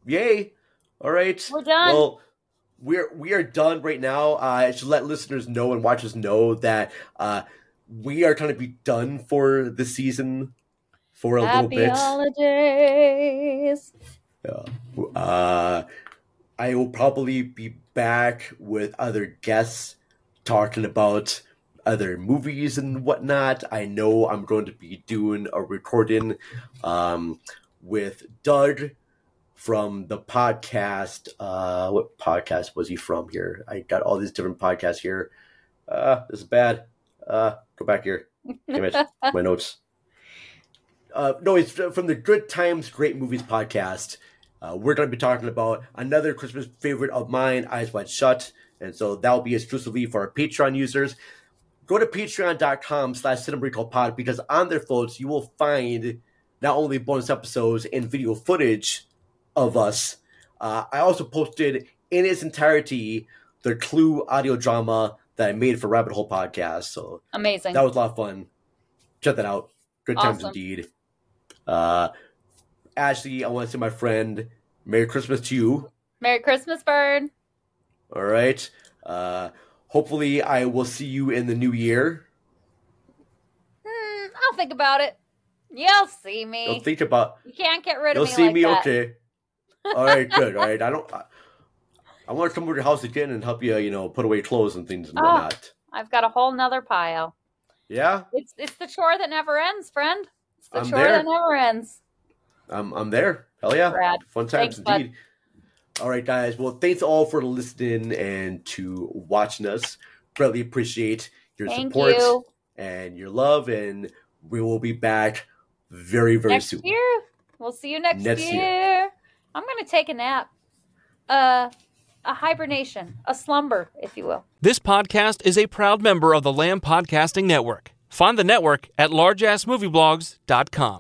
Speaker 8: Yay. All right.
Speaker 9: We're done.
Speaker 8: Well, we're we are done right now. Uh, I should let listeners know and watchers know that uh, we are going to be done for the season for a
Speaker 9: Happy
Speaker 8: little bit.
Speaker 9: holidays.
Speaker 8: Yeah. Uh, I will probably be back with other guests talking about other movies and whatnot. I know I'm going to be doing a recording um, with Doug from the podcast. Uh, what podcast was he from here? I got all these different podcasts here. Uh, this is bad. Uh, go back here. Damn it. [LAUGHS] My notes. Uh, no, it's from the Good Times, Great Movies podcast. Uh, we're going to be talking about another Christmas favorite of mine, Eyes Wide Shut. And so that will be exclusively for our Patreon users. Go to patreon.com slash pod because on their folks, you will find not only bonus episodes and video footage of us, uh, I also posted in its entirety the Clue audio drama that I made for Rabbit Hole Podcast. So
Speaker 9: Amazing.
Speaker 8: that was a lot of fun. Check that out. Good times
Speaker 9: Awesome.
Speaker 8: indeed. Uh, Ashley, I want to say, my friend, Merry Christmas to you.
Speaker 9: Merry Christmas, Bird.
Speaker 8: All right. Uh, hopefully, I will see you in the new year.
Speaker 9: Hmm, I'll think about it. You'll see me.
Speaker 8: You'll think about.
Speaker 9: you can't get rid of me. You'll me
Speaker 8: see
Speaker 9: like
Speaker 8: me.
Speaker 9: that.
Speaker 8: Okay. All right. Good. All right. I don't. I, I want to come over to your house again and help you. You know, put away clothes and things and
Speaker 9: Oh.
Speaker 8: whatnot.
Speaker 9: I've got a whole nother pile.
Speaker 8: Yeah.
Speaker 9: It's it's the chore that never ends, friend. It's the
Speaker 8: I'm
Speaker 9: chore
Speaker 8: there.
Speaker 9: that never ends.
Speaker 8: I'm I'm there. Hell yeah.
Speaker 9: Rad.
Speaker 8: Fun times
Speaker 9: Thanks, bud.
Speaker 8: indeed. All right, guys. Well, thanks all for listening and to watching us. Greatly appreciate your
Speaker 9: Thank
Speaker 8: support
Speaker 9: you.
Speaker 8: and your love, and we will be back very, very
Speaker 9: next
Speaker 8: soon.
Speaker 9: year. We'll see you next,
Speaker 8: Next
Speaker 9: year.
Speaker 8: year.
Speaker 9: I'm gonna take a nap. Uh a hibernation, a slumber, if you will.
Speaker 13: This podcast is a proud member of the Lamb Podcasting Network. Find the network at largeassmovieblogs.com.